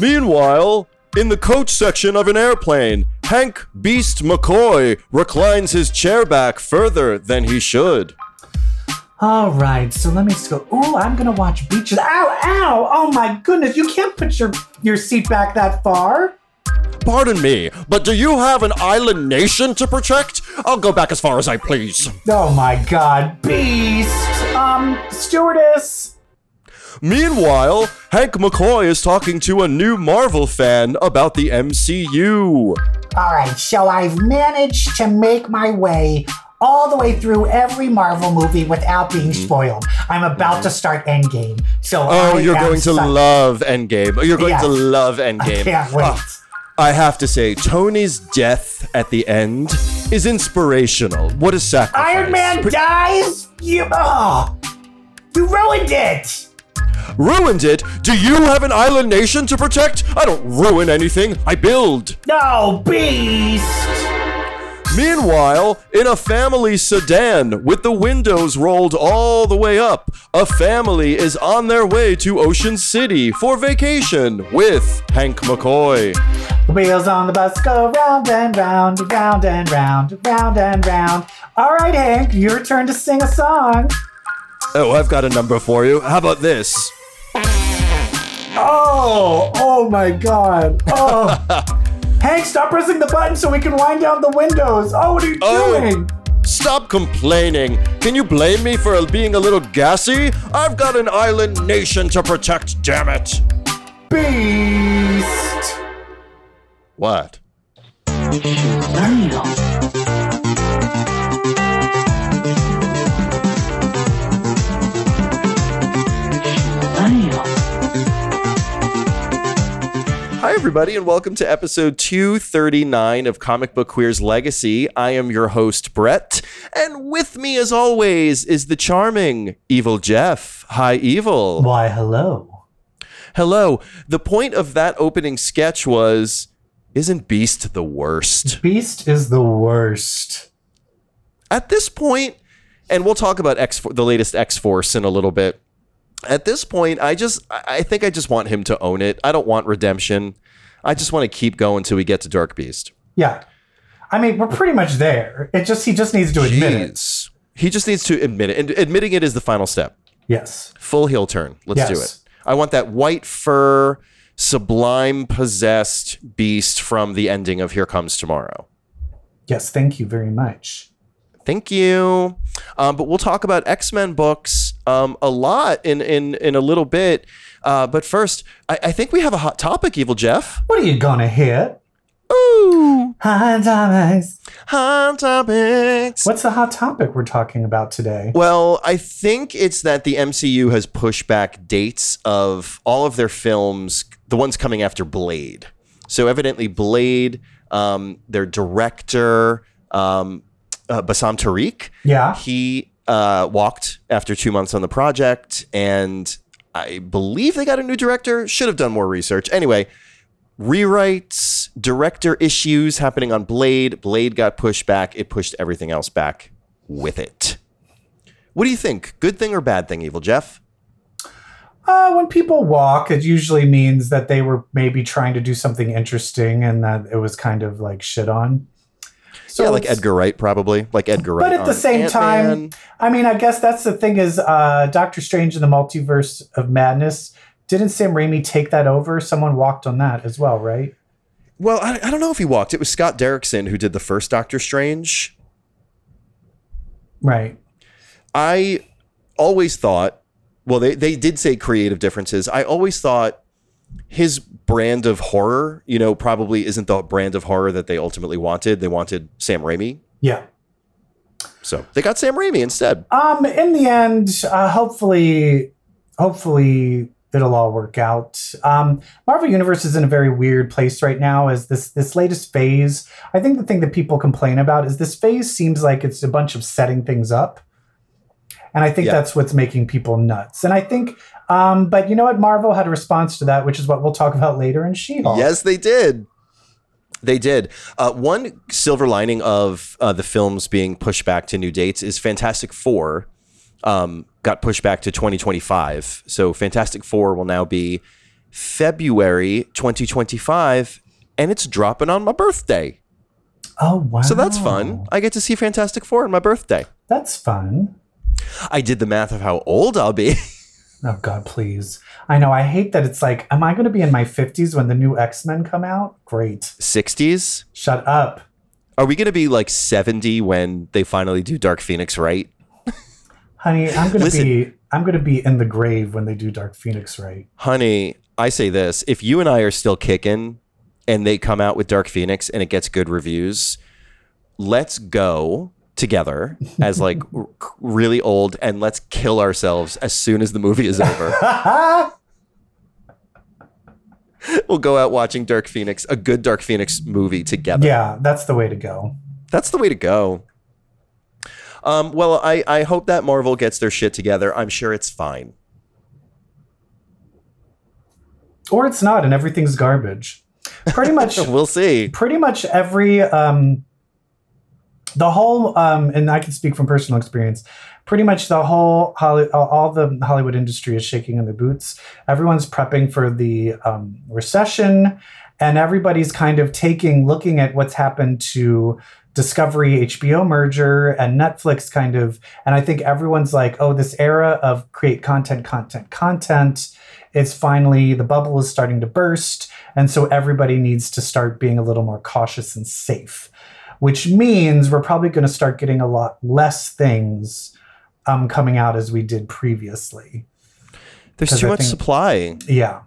Meanwhile, in the coach section of an airplane, Hank Beast McCoy reclines his chair back further than he should. All right, so let me just go. Ooh, I'm gonna watch beaches. Ow, ow! Oh my goodness, you can't put your your seat back that far. Pardon me, but do you have an island nation to protect? I'll go back as far as I please. Oh my God, beast! Um, stewardess. Meanwhile, Hank McCoy is talking to a new Marvel fan about the MCU. All right, so I've managed to make my way all the way through every Marvel movie without being spoiled. I'm about to start Endgame, so Mm-hmm. Oh, I you're going to love Endgame. You're going Yeah. to love Endgame. I can't wait. Ah, I have to say, Tony's death at the end is inspirational. What a sacrifice. Iron Man dies. You, oh, you ruined it. Ruined it. Do you have an island nation to protect? I don't ruin anything. I build. No, beast. Meanwhile, in a family sedan with the windows rolled all the way up, a family is on their way to Ocean City for vacation with Hank McCoy. The wheels on the bus go round and round, round and round, round and round. All right, Hank, your turn to sing a song. Oh, I've got a number for you. How about this? Oh, oh my God. Oh. Hank, stop pressing the button so we can wind down the windows. Oh, what are you Oh. doing? Stop complaining. Can you blame me for being a little gassy? I've got an island nation to protect, damn it. Beast. What? Everybody, and welcome to episode 239 of Comic Book Queer's Legacy. I am your host, Brett, and with me, as always, is the charming Evil Jeff. Hi, Evil. Why, hello. Hello. The point of that opening sketch was Isn't Beast the worst? Beast is the worst. At this point, and we'll talk about X the latest X Force in a little bit. At this point, I just I I think I just want him to own it. I don't want redemption. I just want to keep going till we get to Dark Beast. Yeah. I mean, we're pretty much there. It just he just needs to admit it. He just needs to admit it. And admitting it is the final step. Yes. Full heel turn. Let's do it. I want that white fur, sublime possessed beast from the ending of Here Comes Tomorrow. Yes, thank you very much. Thank you. Um, but we'll talk about X Men books um, a lot in in in a little bit. Uh, but first, I, I think we have a hot topic, Evil Jeff. What are you gonna hit? Ooh, Hot topics. hot topics. What's the hot topic we're talking about today? Well, I think it's that the MCU has pushed back dates of all of their films, the ones coming after Blade. So evidently, Blade, um, their director, um, uh, Bassam Tariq, Yeah. he uh, walked after two months on the project, and I believe they got a new director. Should have done more research. Anyway, rewrites, director issues happening on Blade. Blade got pushed back. It pushed everything else back with it. What do you think? Good thing or bad thing, Evil Jeff? Uh, when people walk, it usually means that they were maybe trying to do something interesting and that it was kind of like shit on. So yeah, like Edgar Wright, probably. Like Edgar Wright. But at the same time, Ant-Man. I mean, I guess that's the thing is uh, Doctor Strange in the Multiverse of Madness. Didn't Sam Raimi take that over? Someone walked on that as well, right? well, I, I don't know if he walked. It was Scott Derrickson who did the first Doctor Strange. Right. I always thought, well, they, they did say creative differences. I always thought his brand of horror, you know, probably isn't the brand of horror that they ultimately wanted. They wanted Sam Raimi. Yeah. So they got Sam Raimi instead. Um. In the end, uh, hopefully, hopefully it'll all work out. Um, Marvel Universe is in a very weird place right now. As this this latest phase, I think the thing that people complain about is this phase seems like it's a bunch of setting things up, and I think Yeah. that's what's making people nuts. And I think, um, but you know what? Marvel had a response to that, which is what we'll talk about later in She-Hulk. Yes, they did. They did. Uh, one silver lining of uh, the films being pushed back to new dates is Fantastic Four um, got pushed back to 2025. So Fantastic Four will now be February 2025, and it's dropping on my birthday. Oh wow! So that's fun. I get to see Fantastic Four on my birthday. That's fun. I did the math of how old I'll be. Oh God, please! I know. I hate that. It's like, am I going to be in my fifties when the new X Men come out? Great. 60s? Shut up, Are we going to be like 70 when they finally do Dark Phoenix right? honey. I'm going to be. I'm going to be in the grave when they do Dark Phoenix, right? Honey, I say this if you and I are still kicking and they come out with Dark Phoenix and it gets good reviews, let's go together as like r- really old and let's kill ourselves as soon as the movie is over. we'll go out watching Dark Phoenix, a good Dark Phoenix movie together. Yeah, that's the way to go. That's the way to go. Um, well, I, I hope that Marvel gets their shit together. I'm sure it's fine. Or it's not, and everything's garbage. Pretty much. We'll see. pretty much every um the whole um and i can speak from personal experience pretty much the whole Holly, all the hollywood industry is shaking in their boots. Everyone's prepping for the um, recession and everybody's kind of taking looking at what's happened to discovery hbo merger and netflix kind of and i think everyone's like oh this era of create content content content it's finally the bubble is starting to burst and so everybody needs to start being a little more cautious and safe, which means we're probably going to start getting a lot less things um, coming out as we did previously. There's too I much think- supply. Yeah.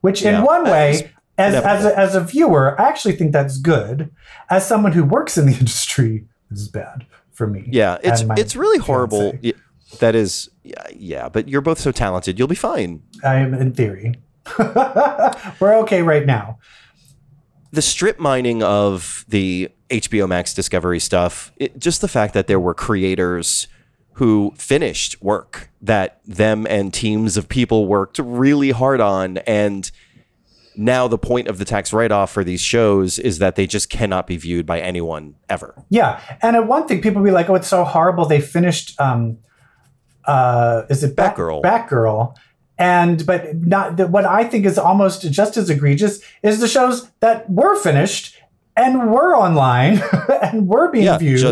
Which Yeah. in one way, as, as, a, as a viewer, I actually think that's good. As someone who works in the industry, this is bad for me. Yeah, it's it's really horrible. Yeah, that is, yeah, yeah, but you're both so talented. You'll be fine. I am in theory. we're okay right now. The strip mining of the HBO Max Discovery stuff, it, just the fact that there were creators who finished work that them and teams of people worked really hard on and now the point of the tax write-off for these shows is that they just cannot be viewed by anyone ever. Yeah, and at one thing, people be like, "Oh, it's so horrible." They finished. Um, uh, is it Bat- Batgirl. Batgirl, and but not the, what I think is almost just as egregious is the shows that were finished and we're online and we're being Yeah, viewed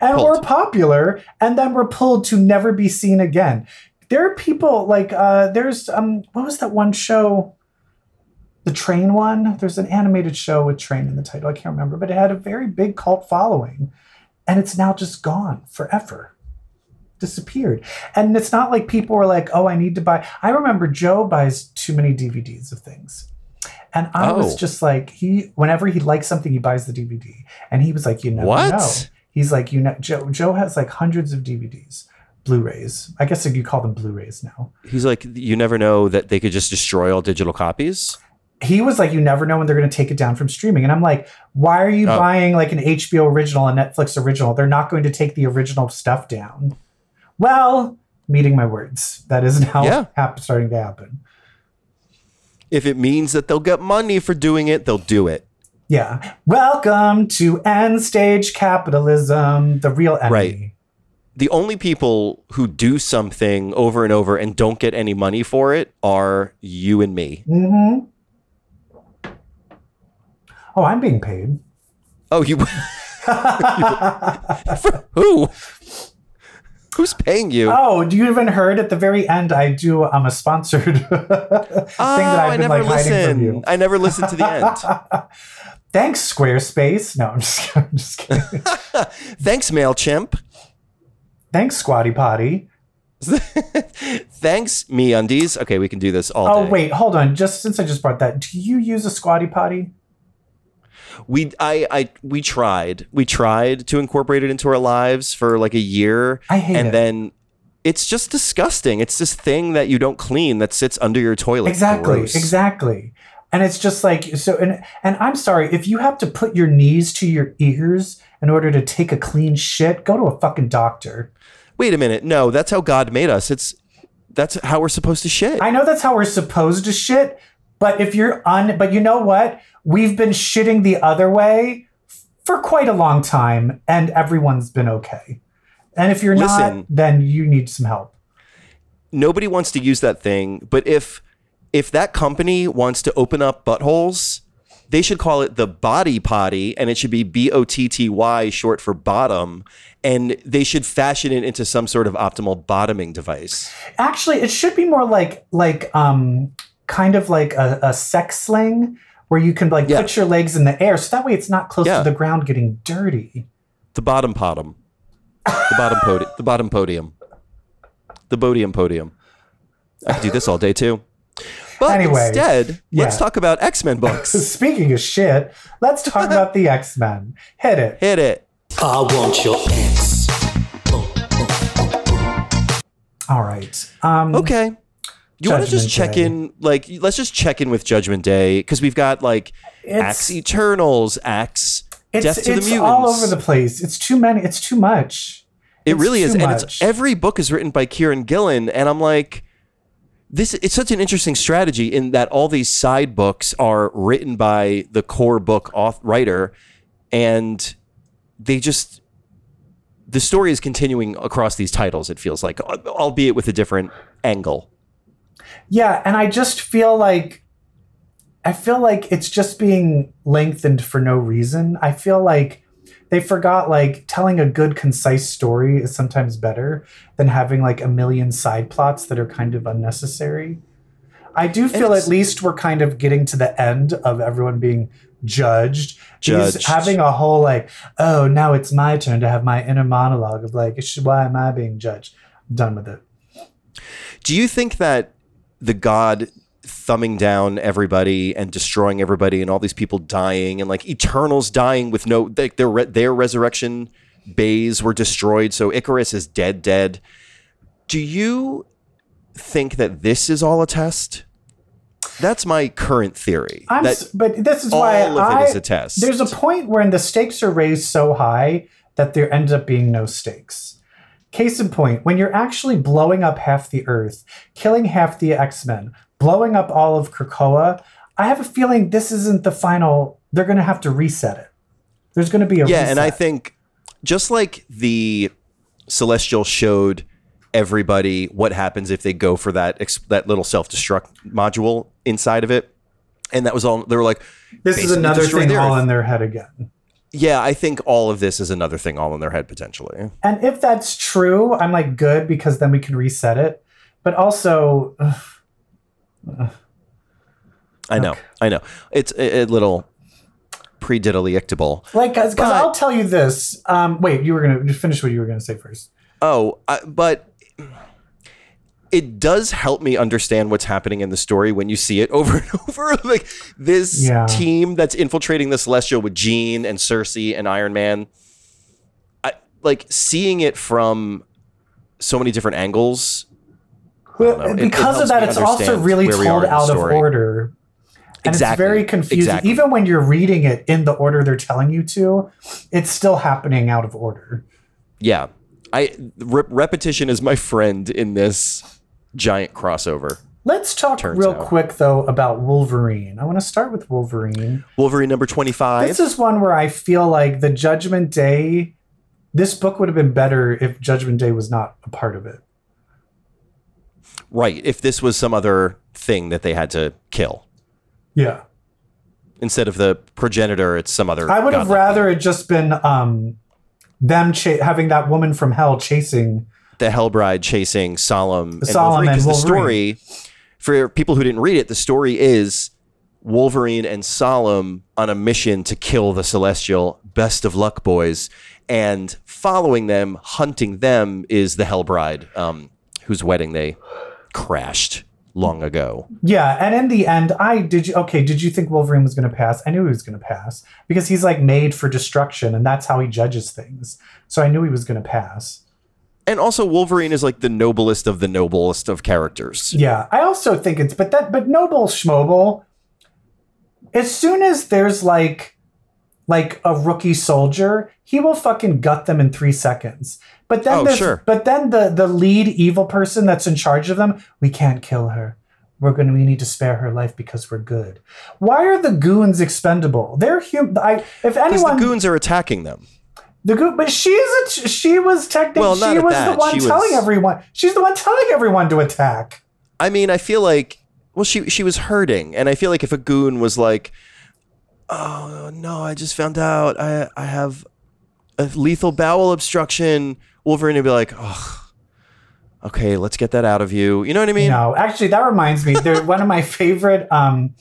and pulled. were popular and then we're pulled to never be seen again. There are people like uh, there's um what was that one show? The train one. There's an animated show with train in the title. I can't remember, but it had a very big cult following, and it's now just gone forever, disappeared. And it's not like people were like, "Oh, I need to buy." I remember Joe buys too many DVDs of things, and I was Oh. just like, he whenever he likes something, he buys the DVD, and he was like, "You never What? know." He's like, "You know, Joe." Joe has like hundreds of DVDs. Blu-rays. I guess you call them Blu-rays now. He's like, you never know that they could just destroy all digital copies. he was like, you never know when they're going to take it down from streaming. And I'm like, why are you Oh. buying like an HBO original, and Netflix original? They're not going to take the original stuff down. Well, meeting my words. That is now Yeah. hap- starting to happen. If it means that they'll get money for doing it, they'll do it. Yeah. Welcome to end stage capitalism, the real enemy. Right. The only people who do something over and over and don't get any money for it are you and me. hmm Oh, I'm being paid. Oh, you. For who? Who's paying you? Oh, do you even heard at the very end? I do. I'm a sponsored thing that Oh, I've I been never like hiding from you. I never listened to the end. Thanks, Squarespace. No, I'm just, I'm just kidding. Thanks, Mailchimp. Thanks, Squatty Potty. Thanks, MeUndies. Okay, we can do this all Oh day. wait, hold on. Just since I just brought that, do you use a Squatty Potty? We I I we tried. We tried to incorporate it into our lives for like a year. I hate and it. then it's just disgusting. It's this thing that you don't clean that sits under your toilet. exactly, Gross. exactly. And it's just like so. And and I'm sorry if you have to put your knees to your ears in order to take a clean shit. Go to a fucking doctor. Wait a minute. No, that's how God made us. It's that's how we're supposed to shit. I know that's how we're supposed to shit, but if you're un, but you know what? We've been shitting the other way for quite a long time, and everyone's been okay. And if you're Listen. not, then you need some help. Nobody wants to use that thing, but if if that company wants to open up buttholes, they should call it the body potty and it should be B O T T Y short for bottom and they should fashion it into some sort of optimal bottoming device. Actually, it should be more like like um kind of like a, a sex sling where you can like Yeah. put your legs in the air so that way it's not close Yeah. to the ground getting dirty. The bottom potom. The bottom podium. The bottom podium. The podium podium. I could do this all day too. But Anyway, instead, let's talk about X-Men books. Speaking of shit, let's talk about the X Men. Hit it. Hit it. I want your ex. All right. Um, Okay. You want to just check Day. in, like, let's just check in with Judgment Day because we've got like Axe Eternals, Axe it's, Death to the Mutants. all over the place. It's too many. It's too much. It It's really is, too and it's every book is written by Kieron Gillen, and I'm like, this. It's such an interesting strategy in that all these side books are written by the core book author writer, and they just the story is continuing across these titles. It feels like, albeit with a different angle. Yeah, and I just feel like I feel like it's just being lengthened for no reason. I feel like they forgot like telling a good concise story is sometimes better than having like a million side plots that are kind of unnecessary. I do feel it's- at least we're kind of getting to the end of everyone being judged. Judged. having a whole like, oh, now it's my turn to have my inner monologue of like, why am I being judged? I'm done with it. Do you think that the god thumbing down everybody and destroying everybody and all these people dying and like Eternals dying with no like their re- their resurrection bays were destroyed, so Ikaris is dead, dead. Do you think that this is all a test? That's my current theory. I'm, that s- but this is all why of I, it is a test. There's a point when the stakes are raised so high that there ends up being no stakes. Case in point, when you're actually blowing up half the Earth, killing half the X Men, blowing up all of Krakoa, I have a feeling this isn't the final. They're going to have to reset it. There's going to be a yeah, reset. and I think just like the Celestial showed everybody what happens if they go for that ex- that little self destruct module inside of it, and that was all. They were like, this is another thing all Earth. in their head again. Yeah, I think all of this is another thing all in their head potentially. And if that's true, I'm like good because then we can reset it. But also, ugh, I know, I know. It's a, a little pre diddlyictable. Like, because I'll tell you this. Um, wait, you were gonna finish what you were gonna say first. Oh, I, but it does help me understand what's happening in the story when you see it over and over. Like this Yeah. team that's infiltrating the Celestial with Jean and Sersi and Iron Man. I like seeing it from so many different angles. Well, know. It- it because of that, it's also really told are in the out of order, and Exactly. it's very confusing. Exactly. Even when you're reading it in the order they're telling you to, it's still happening out of order. Yeah, I re- repetition is my friend in this giant crossover. Let's talk real out. quick though about Wolverine. I want to start with Wolverine. Wolverine number twenty five. This is one where I feel like the Judgment Day. This book would have been better if Judgment Day was not a part of it. right. If this was some other thing that they had to kill. Yeah. instead of the progenitor, it's some other. I would have rather it just been um, them cha- having that woman from hell chasing. The Hellbride chasing Solem and Solem Wolverine. and 'cause the story, for people who didn't read it, the story is Wolverine and Solem on a mission to kill the Celestial. Best of luck, boys. And following them, hunting them, is the Hellbride, um, whose wedding they crashed long ago. Yeah, and in the end, I did you okay? Did you think Wolverine was going to pass? I knew he was going to pass because he's like made for destruction, and that's how he judges things. So I knew he was going to pass. And also, Wolverine is like the noblest of the noblest of characters. Yeah, I also think it's but that but Noble Schmoble. As soon as there's like like a rookie soldier, he will fucking gut them in three seconds. But then Oh, sure. but then the the lead evil person that's in charge of them, we can't kill her. We're gonna we need to spare her life because we're good. Why are the goons expendable? They're human. I if Because anyone the goons are attacking them. The goon, but she's a she was technically Well, she was that. the one She was- telling everyone. She's the one telling everyone to attack. I mean, I feel like well, she she was hurting, and I feel like if a goon was like, "Oh no, I just found out I I have a lethal bowel obstruction," Wolverine would be like, "Oh, okay, let's get that out of you." You know what I mean? No, actually, that reminds me. There, one of my favorite, um,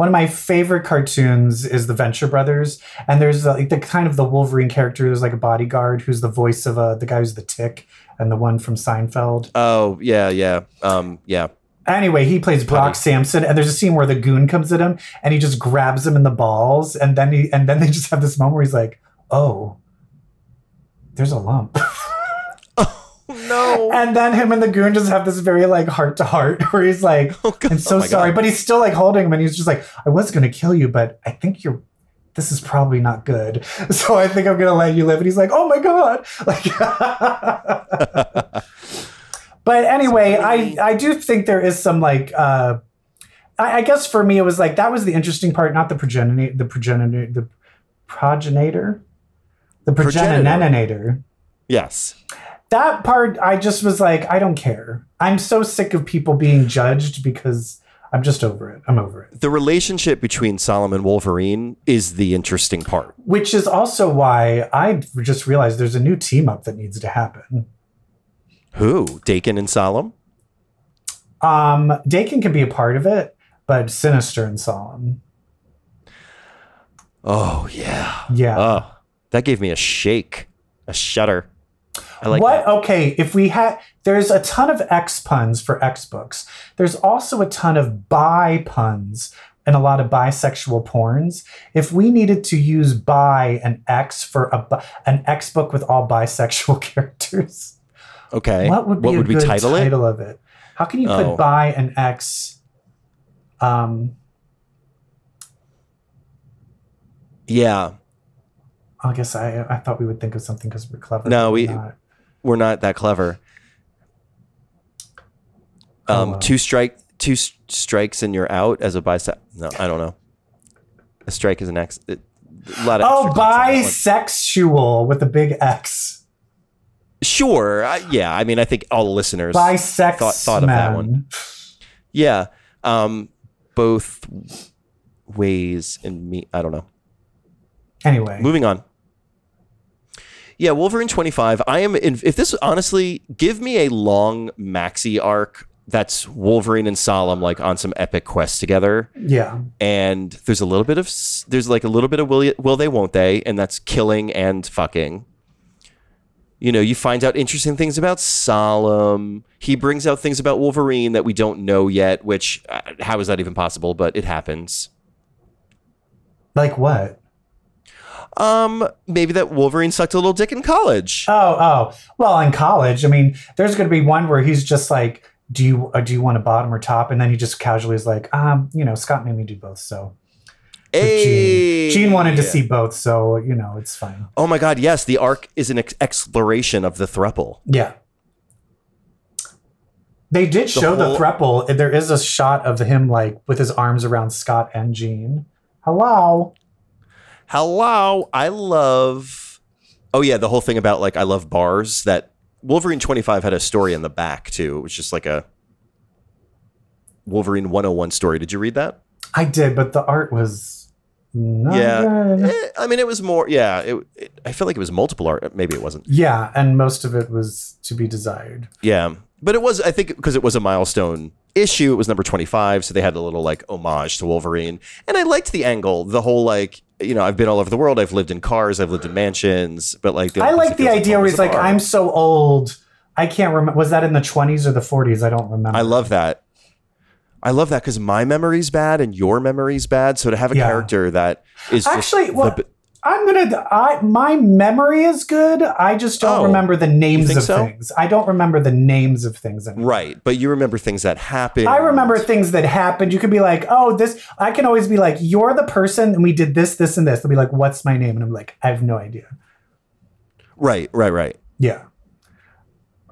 one of my favorite cartoons is the Venture Brothers, and there's like the kind of the Wolverine character. There's like a bodyguard who's the voice of uh, the guy who's the Tick, and the one from Seinfeld. Oh yeah, yeah, um, yeah. Anyway, he plays Brock Samson, and there's a scene where the goon comes at him, and he just grabs him in the balls, and then he and then they just have this moment where he's like, "Oh, there's a lump." No. And then him and the goon just have this very like heart to heart where he's like, Oh, I'm so Oh, sorry, God. but he's still like holding him and he's just like, I was gonna kill you, but I think you're this is probably not good. So I think I'm gonna let you live. And he's like, Oh my god. Like But anyway, I I do think there is some like uh I, I guess for me it was like that was the interesting part, not the progenitor the progenitor the progenitor. The Progenitor. progenitor yes. That part I just was like, I don't care. I'm so sick of people being judged because I'm just over it. I'm over it. The relationship between Solomon Wolverine is the interesting part. Which is also why I just realized there's a new team up that needs to happen. Who? Daken and Solem? Um, Daken can be a part of it, but Sinister and Solem. Oh yeah. Yeah. Oh, that gave me a shake, a shudder. I like what? that. Okay, if we had, there's a ton of X puns for X books. There's also a ton of bi puns and a lot of bisexual porns. If we needed to use bi and X for a an X book with all bisexual characters, Okay. what would be a we good title it? of it? How can you put Oh. bi and X? Um, Yeah, I guess I I thought we would think of something because we're clever. No, we- we're not. we're not that clever. Oh, Um, two strike, two s- strikes and you're out as a bicep. No, I don't know. A strike is an X. It, a lot of Oh, extra clicks on that one. bisexual with a big X. Sure. I, yeah. I mean, I think all the listeners Bisex thought, thought of that one. Yeah. Um, both ways and me. I don't know. Anyway, Moving on. Yeah, Wolverine 25. I am in if this honestly give me a long maxi arc that's Wolverine and Solem like on some epic quest together yeah, and there's a little bit of there's like a little bit of will will they won't they and that's killing and fucking. You know, you find out interesting things about Solem. He brings out things about Wolverine that we don't know yet, which uh, how is that even possible, but it happens. like what? Um, maybe that Wolverine sucked a little dick in college. Oh, oh. Well, in college, I mean, there's going to be one where he's just like, "Do you uh, do you want a bottom or top?" And then he just casually is like, "Um, you know, Scott made me do both, so." Hey. Jean, Jean wanted to see both, so you know, it's fine. Oh my god, yes, the arc is an ex- exploration of the thruple. Yeah. They did show the whole- thruple. There is a shot of him like with his arms around Scott and Jean. Hello. Hello, I love. Oh yeah, the whole thing about like I love bars. That Wolverine twenty five had a story in the back too. It was just like a Wolverine one hundred one story. Did you read that? I did, but the art was not yeah, good. Eh, I mean it was more. Yeah, it, it, I feel like it was multiple art. Maybe it wasn't. Yeah, and most of it was to be desired. Yeah, but it was. I think because it was a milestone issue. It was number twenty five, so they had a little like homage to Wolverine, and I liked the angle. The whole like you know I've been all over the world. I've lived in cars. I've lived in mansions. But like the I like the idea where he's like. I'm so old. I can't remember. Was that in the 20s or the 40s? I don't remember. I love that. I love that because my memory's bad and your memory's bad. So to have a Yeah. character that is just Actually, the- what I'm gonna. I my memory is good. I just don't Oh, remember the names of so? things. I don't remember the names of things. Anymore. right, but you remember things that happened. I remember things that happened. You could be like, "Oh, this." I can always be like, "You're the person, and we did this, this, and this." They'll be like, "What's my name?" And I'm like, "I have no idea." Right, right, right. Yeah.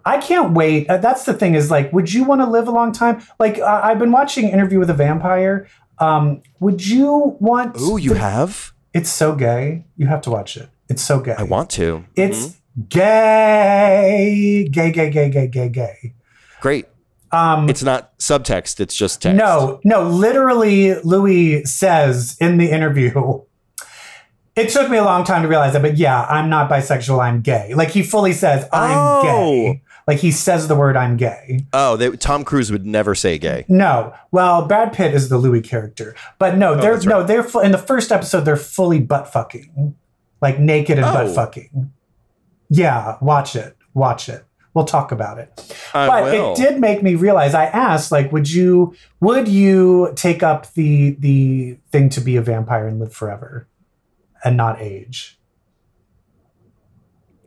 I can't wait. Uh, that's the thing is like, would you want to live a long time? Like, I've been watching Interview with a Vampire. Um, would you want? Ooh, you the- have? It's so gay. You have to watch it. It's so gay. I want to. It's Mhm. gay, gay, gay, gay, gay, gay, gay. great. Um, It's not subtext, it's just text. no, no, literally, Louis says in the interview. It took me a long time to realize that, but yeah, I'm not bisexual. I'm gay. Like he fully says, "I'm Oh. gay." Like he says the word "I'm gay." Oh, they, Tom Cruise would never say gay. No, well, Brad Pitt is the Louis character, but no, oh, they're Oh, right. no, they're in the first episode. They're fully butt fucking, like naked and butt Oh. fucking. Yeah, watch it, watch it. We'll talk about it. I but will. it did make me realize. I asked, like, would you would you take up the the thing to be a vampire and live forever, and not age?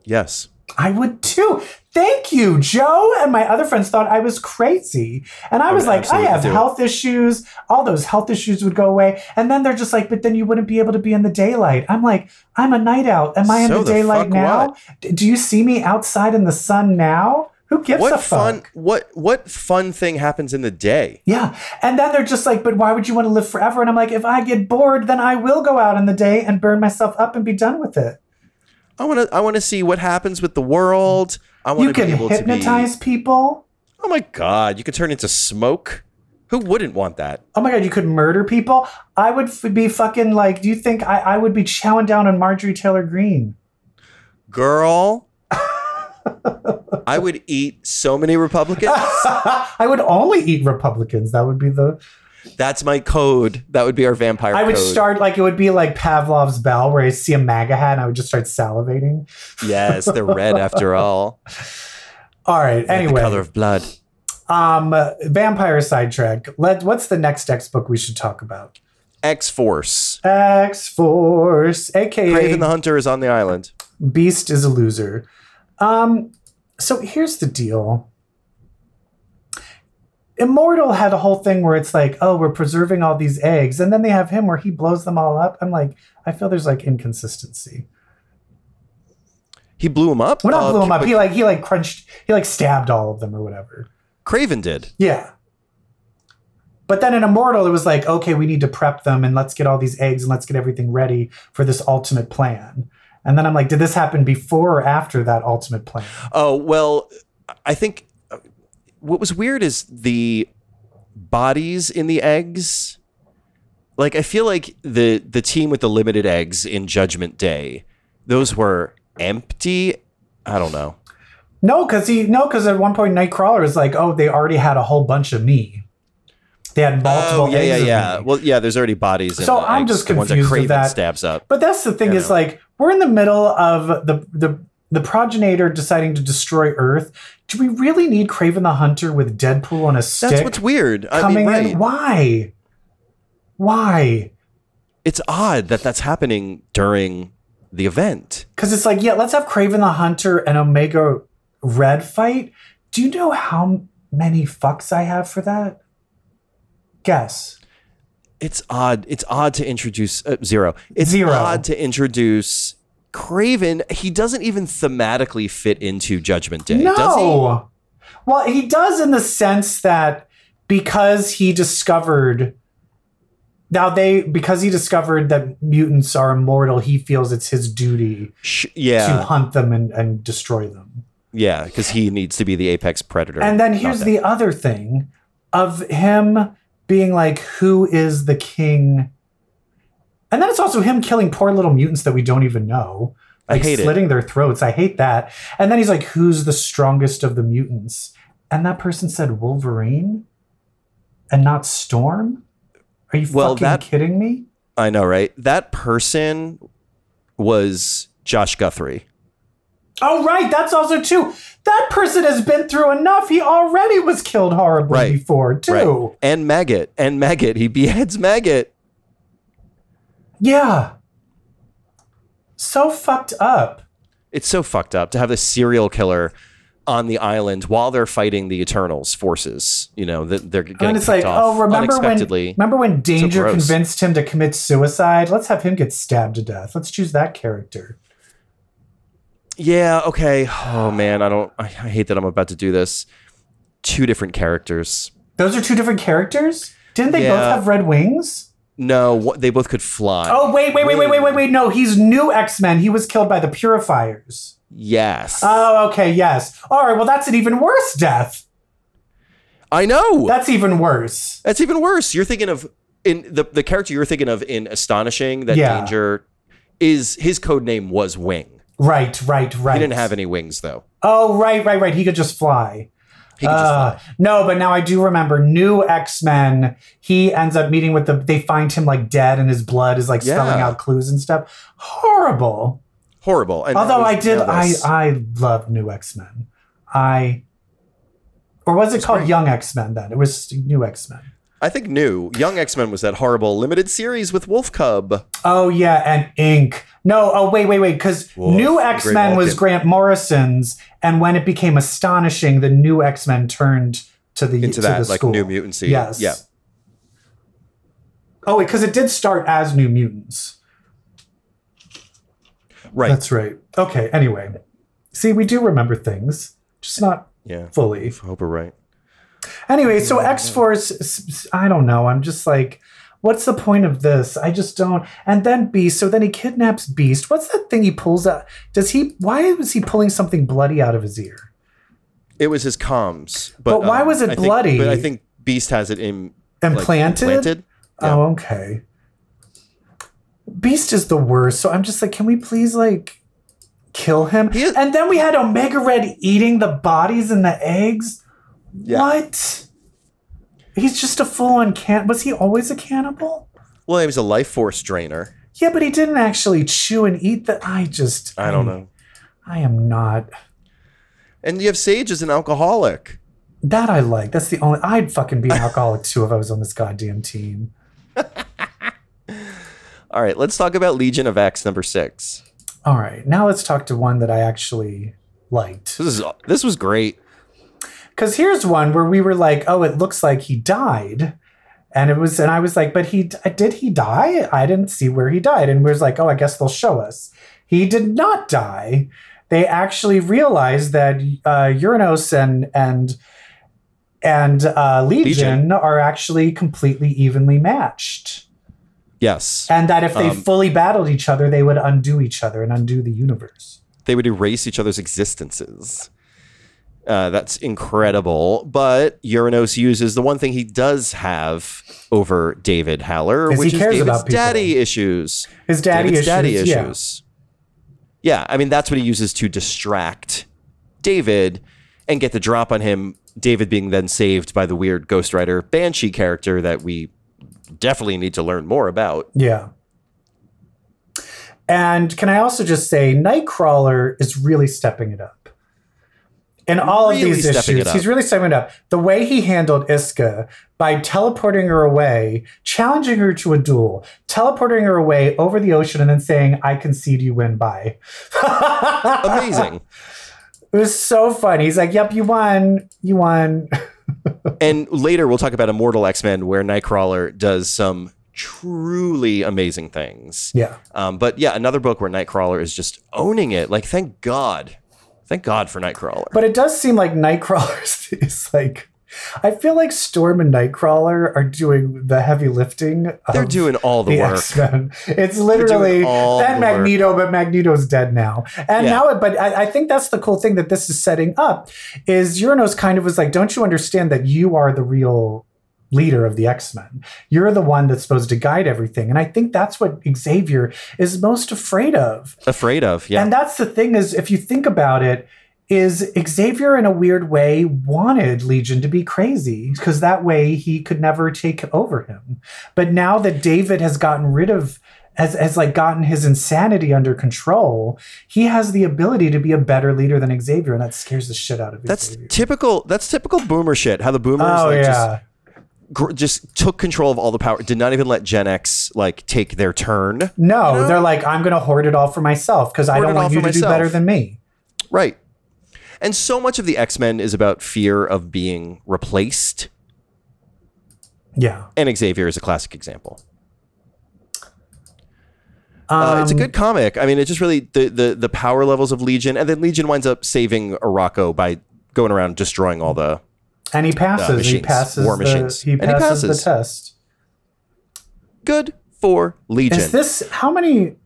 Yes. I would too. Thank you, Joe. And my other friends thought I was crazy. And I, I was like, I have do it. health issues. All those health issues would go away. And then they're just like, but then you wouldn't be able to be in the daylight. I'm like, I'm a night out. Am I in the the daylight now? what? Do you see me outside in the sun now? Who gives a What fuck? fun what what fun thing happens in the day? Yeah. And then they're just like, but why would you want to live forever? And I'm like, if I get bored, then I will go out in the day and burn myself up and be done with it. I want to I want to see what happens with the world. I want You to be able hypnotize to be people. Oh my god, you could turn into smoke? Who wouldn't want that? Oh my god, you could murder people. I would f- be fucking like. Do you think I, I would be chowing down on Marjorie Taylor Greene? Girl, I would eat so many Republicans. I would only eat Republicans. That would be the. That's my code. That would be our vampire I would code. start like it would be like Pavlov's bell, where I see a MAGA hat and I would just start salivating. Yes, they're red after all. All right. The Anyway, color of blood. um, vampire sidetrack. Let. What's the next X book we should talk about? X Force. X Force, aka Kraven the Hunter is on the island. Beast is a loser. Um, so here's the deal. Immortal had a whole thing where it's like, oh, we're preserving all these eggs, and then they have him where he blows them all up. I'm like, I feel there's like inconsistency. He blew him up. Well, not Uh, blew him up. He like he like crunched. He like stabbed all of them or whatever. Kraven did. Yeah. But then in Immortal, it was like, okay, we need to prep them and let's get all these eggs and let's get everything ready for this ultimate plan. And then I'm like, did this happen before or after that ultimate plan? Oh well, I think what was weird is the bodies in the eggs. Like I feel like the the team with the limited eggs in Judgment Day, those were empty. I don't know. No, because he no, because at one point Nightcrawler is like, oh, they already had a whole bunch of me. They had multiple oh yeah, yeah, yeah. Well, yeah. There's already bodies. In So I'm eggs, just the ones that confused Kraven that. stabs up. But that's the thing You is know. like we're in the middle of the the the progenitor deciding to destroy Earth. Do we really need Kraven the Hunter with Deadpool on a stick That's what's weird. I coming mean, right? in? Why? Why? It's odd that that's happening during the event. Because it's like, yeah, let's have Kraven the Hunter and Omega Red fight. Do you know how many fucks I have for that? Guess. it's odd. It's odd to introduce uh, zero. It's Zero. odd to introduce Kraven. He doesn't even thematically fit into Judgment Day, no. does he? Well, he does in the sense that because he discovered now they because he discovered that mutants are immortal, he feels it's his duty Sh- to hunt them and, and destroy them. yeah, because he needs to be the apex predator. And then here's the other thing of him being like, who is the king? And then it's also him killing poor little mutants that we don't even know. I Like hate it. slitting their throats. I hate that. And then he's like, who's the strongest of the mutants? And that person said Wolverine and not Storm? Are you Well, fucking that- kidding me? I know, right? That person was Josh Guthrie. Oh, right. That's also too. That person has been through enough. He already was killed horribly Right. before, too. Right. And Maggot. And Maggot. He beheads Maggot. Yeah. So fucked up. It's so fucked up to have this serial killer on the island while they're fighting the Eternals forces. You know, that they're getting and it's like, oh, remember when? Remember when Danger gross. convinced him to commit suicide? Let's have him get stabbed to death. Let's choose that character. Yeah, okay. Oh man, I don't I, I hate that I'm about to do this. Two different characters. Those are two different characters. Didn't they both have red wings? No, what, they both could fly. Oh wait, wait, wait, wait, wait, wait, wait. No, he's new X Men. He was killed by the Purifiers. Yes. Oh, okay, yes. All right. Well, that's an even worse death. I know. That's even worse. That's even worse. You're thinking of in the the character you're thinking of in Astonishing that Yeah. Danger is his code name was Wing. Right, right, right. He didn't have any wings though. Oh, right, right, right. He could just fly. He could just Uh, fly. no, but now I do remember new X Men. He ends up meeting with the. They find him like dead, and his blood is like spelling Yeah. out clues and stuff. Horrible. horrible. And Although I did, I. I love new X Men. I, or was it called. Young X Men? Then it was new X Men. I think new Young X Men was that horrible limited series with Wolf Cub. Oh yeah, and Ink. No, oh wait, wait, wait, because New X Men was Grant Morrison's, and when it became astonishing, the New X Men turned to the Into to that the like. New Mutancy. Yes. Yeah. Oh, wait, because it did start as New Mutants. Right. That's right. Okay. Anyway, see, we do remember things, just not yeah. fully. I hope we're right. Anyway, so X Force, I don't know. I'm just like, what's the point of this? I just don't. And then Beast. So then he kidnaps Beast. What's that thing he pulls out? Does he? Why was he pulling something bloody out of his ear? It was his comms. But, But why um, was it I think- bloody? but I think Beast has it in like, Implanted. implanted. Yeah. Oh, okay. Beast is the worst. So I'm just like, can we please like kill him? Is- and then we had Omega Red eating the bodies and the eggs. Yeah. What? He's just a full on can. Was he always a cannibal? Well, he was a life force drainer. Yeah, but he didn't actually chew and eat the. I just. I don't know. I am not. And you have Sage as an alcoholic. That I like. That's the only. I'd fucking be an alcoholic too if I was on this goddamn team. All right, let's talk about Legion of X number six. All right, now let's talk to one that I actually liked. This is this was great. Because here's one where we were like, oh, it looks like he died. And it was, and I was like, but he did he die? I didn't see where he died. And we was like, oh, I guess they'll show us. He did not die. They actually realized that uh, Uranos and and and uh, Legion, Legion. are actually completely evenly matched, Yes, and that if they Um, fully battled each other, they would undo each other and undo the universe. they would erase each other's existences. Uh, that's incredible. But Uranos uses the one thing he does have over David Haller, which is David's daddy issues. His daddy David's issues, daddy yeah. issues. Yeah, I mean that's what he uses to distract David and get the drop on him. David being then saved by the weird Ghost Rider Banshee character that we definitely need to learn more about. Yeah. And can I also just say, Nightcrawler is really stepping it up. In all Really of these issues, he's really stepping it up. The way he handled Iska by teleporting her away, challenging her to a duel, teleporting her away over the ocean, and then saying, I concede you win, bye. Amazing. It was so fun. He's like, Yep, you won. You won. and later we'll talk about Immortal X Men, where Nightcrawler does some truly amazing things. yeah. Um, but yeah, another book where Nightcrawler is just owning it. Like, thank God, thank God for Nightcrawler. But it does seem like Nightcrawler is like. I feel like Storm and Nightcrawler are doing the heavy lifting. They're doing all the, the work. X-Men. It's literally all and the work. Magneto, but Magneto's dead now. And Yeah. now, but I, I think that's the cool thing that this is setting up is Uranos kind of was like, don't you understand that you are the real leader of the X-Men? You're the one that's supposed to guide everything. And I think that's what Xavier is most afraid of. Afraid of, yeah. And that's the thing is, if you think about it, is Xavier in a weird way wanted Legion to be crazy because that way he could never take over him. But now that David has gotten rid of has, has like gotten his insanity under control, he has the ability to be a better leader than Xavier, and that scares the shit out of him. that's typical. That's typical boomer shit. How the boomers Oh like, yeah. just just took control of all the power. Did not even let Gen X like take their turn. no, You know? they're like, I'm gonna hoard it all for myself because I don't want you to do better than me. Right. And so much of the X Men is about fear of being replaced. Yeah. And Xavier is a classic example. Uh, it's a Um, good comic. I mean, it just really the, the the power levels of Legion, and then Legion winds up saving Arakko by going around destroying all the. And he uh, passes. he machines, passes. war the- machines. he And he passes the test. Good for Legion. Is this how many?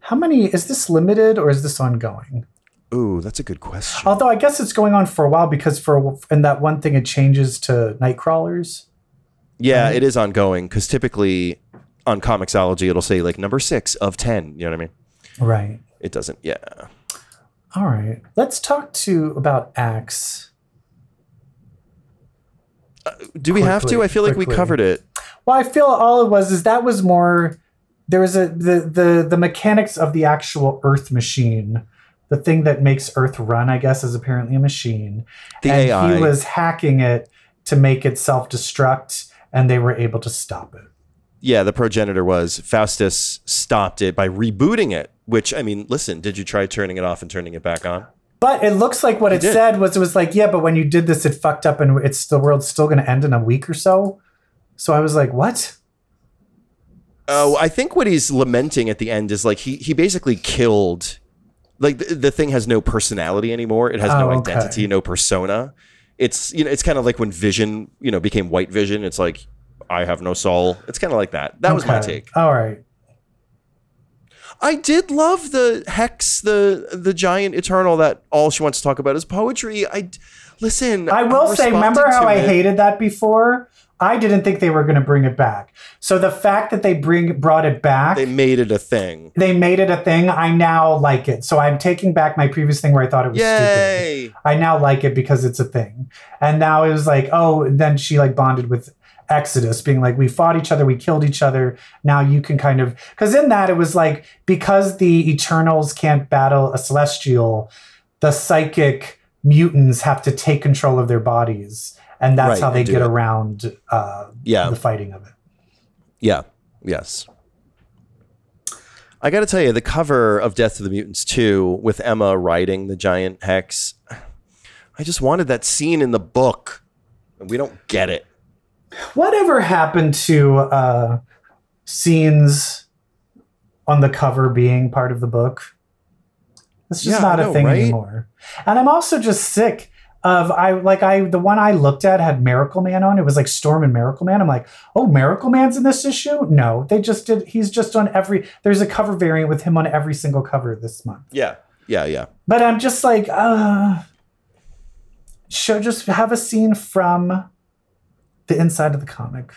How many is this limited or is this ongoing? Ooh, that's a good question. Although I guess it's going on for a while because for in that one thing it changes to night crawlers. Yeah, it is ongoing because typically on Comixology it'll say like number six of ten. You know what I mean? Right. It doesn't. Yeah. All right. Let's talk to about Axe. Do we have to? I feel like we covered it. Well, I feel all it was is that was more there was a the the the mechanics of the actual Earth machine, the thing that makes Earth run, I guess, is apparently a machine. The and AI. he was hacking it to make it self-destruct, and they were able to stop it. Yeah, the progenitor was Faustus stopped it by rebooting it. Which I mean, listen, did you try turning it off and turning it back on? But it looks like what it said was it was like, yeah, but when you did this, it fucked up, and it's the world's still going to end in a week or so. So I was like, what? Oh, I think what he's lamenting at the end is like he he basically killed like the, the thing has no personality anymore. It has no Oh, okay. identity, no persona. It's you know, it's kind of like when Vision, you know, became White Vision. It's like I have no soul. It's kind of like that. That was my take. All right. I did love the Hex, the the giant eternal that all she wants to talk about is poetry. I listen. I will I'm say, remember how I it. hated that before? I didn't think they were going to bring it back. So the fact that they bring brought it back, They made it a thing. They made it a thing. I now like it. So I'm taking back my previous thing where I thought it was stupid. Yay! I now like it because it's a thing. And now it was like, oh, then she like bonded with Exodus, being like, we fought each other, we killed each other. Now you can kind of because in that it was like because the Eternals can't battle a celestial, the psychic mutants have to take control of their bodies, and that's Right, how they get it. around uh, Yeah. the fighting of it. Yeah. Yes. I got to tell you, the cover of Death to the Mutants 2 with Emma riding the giant hex, I just wanted that scene in the book. And we don't get it. Whatever happened to uh, scenes on the cover being part of the book? It's just Yeah, not a thing right? anymore. And I'm also just sick of I like I the one I looked at had Miracleman on. It was like Storm and Miracleman. I'm like, oh, Miracleman's in this issue? No, they just did. He's just on every. There's a cover variant with him on every single cover this month. Yeah. Yeah. Yeah. But I'm just like, uh, show just have a scene from the inside of the comic.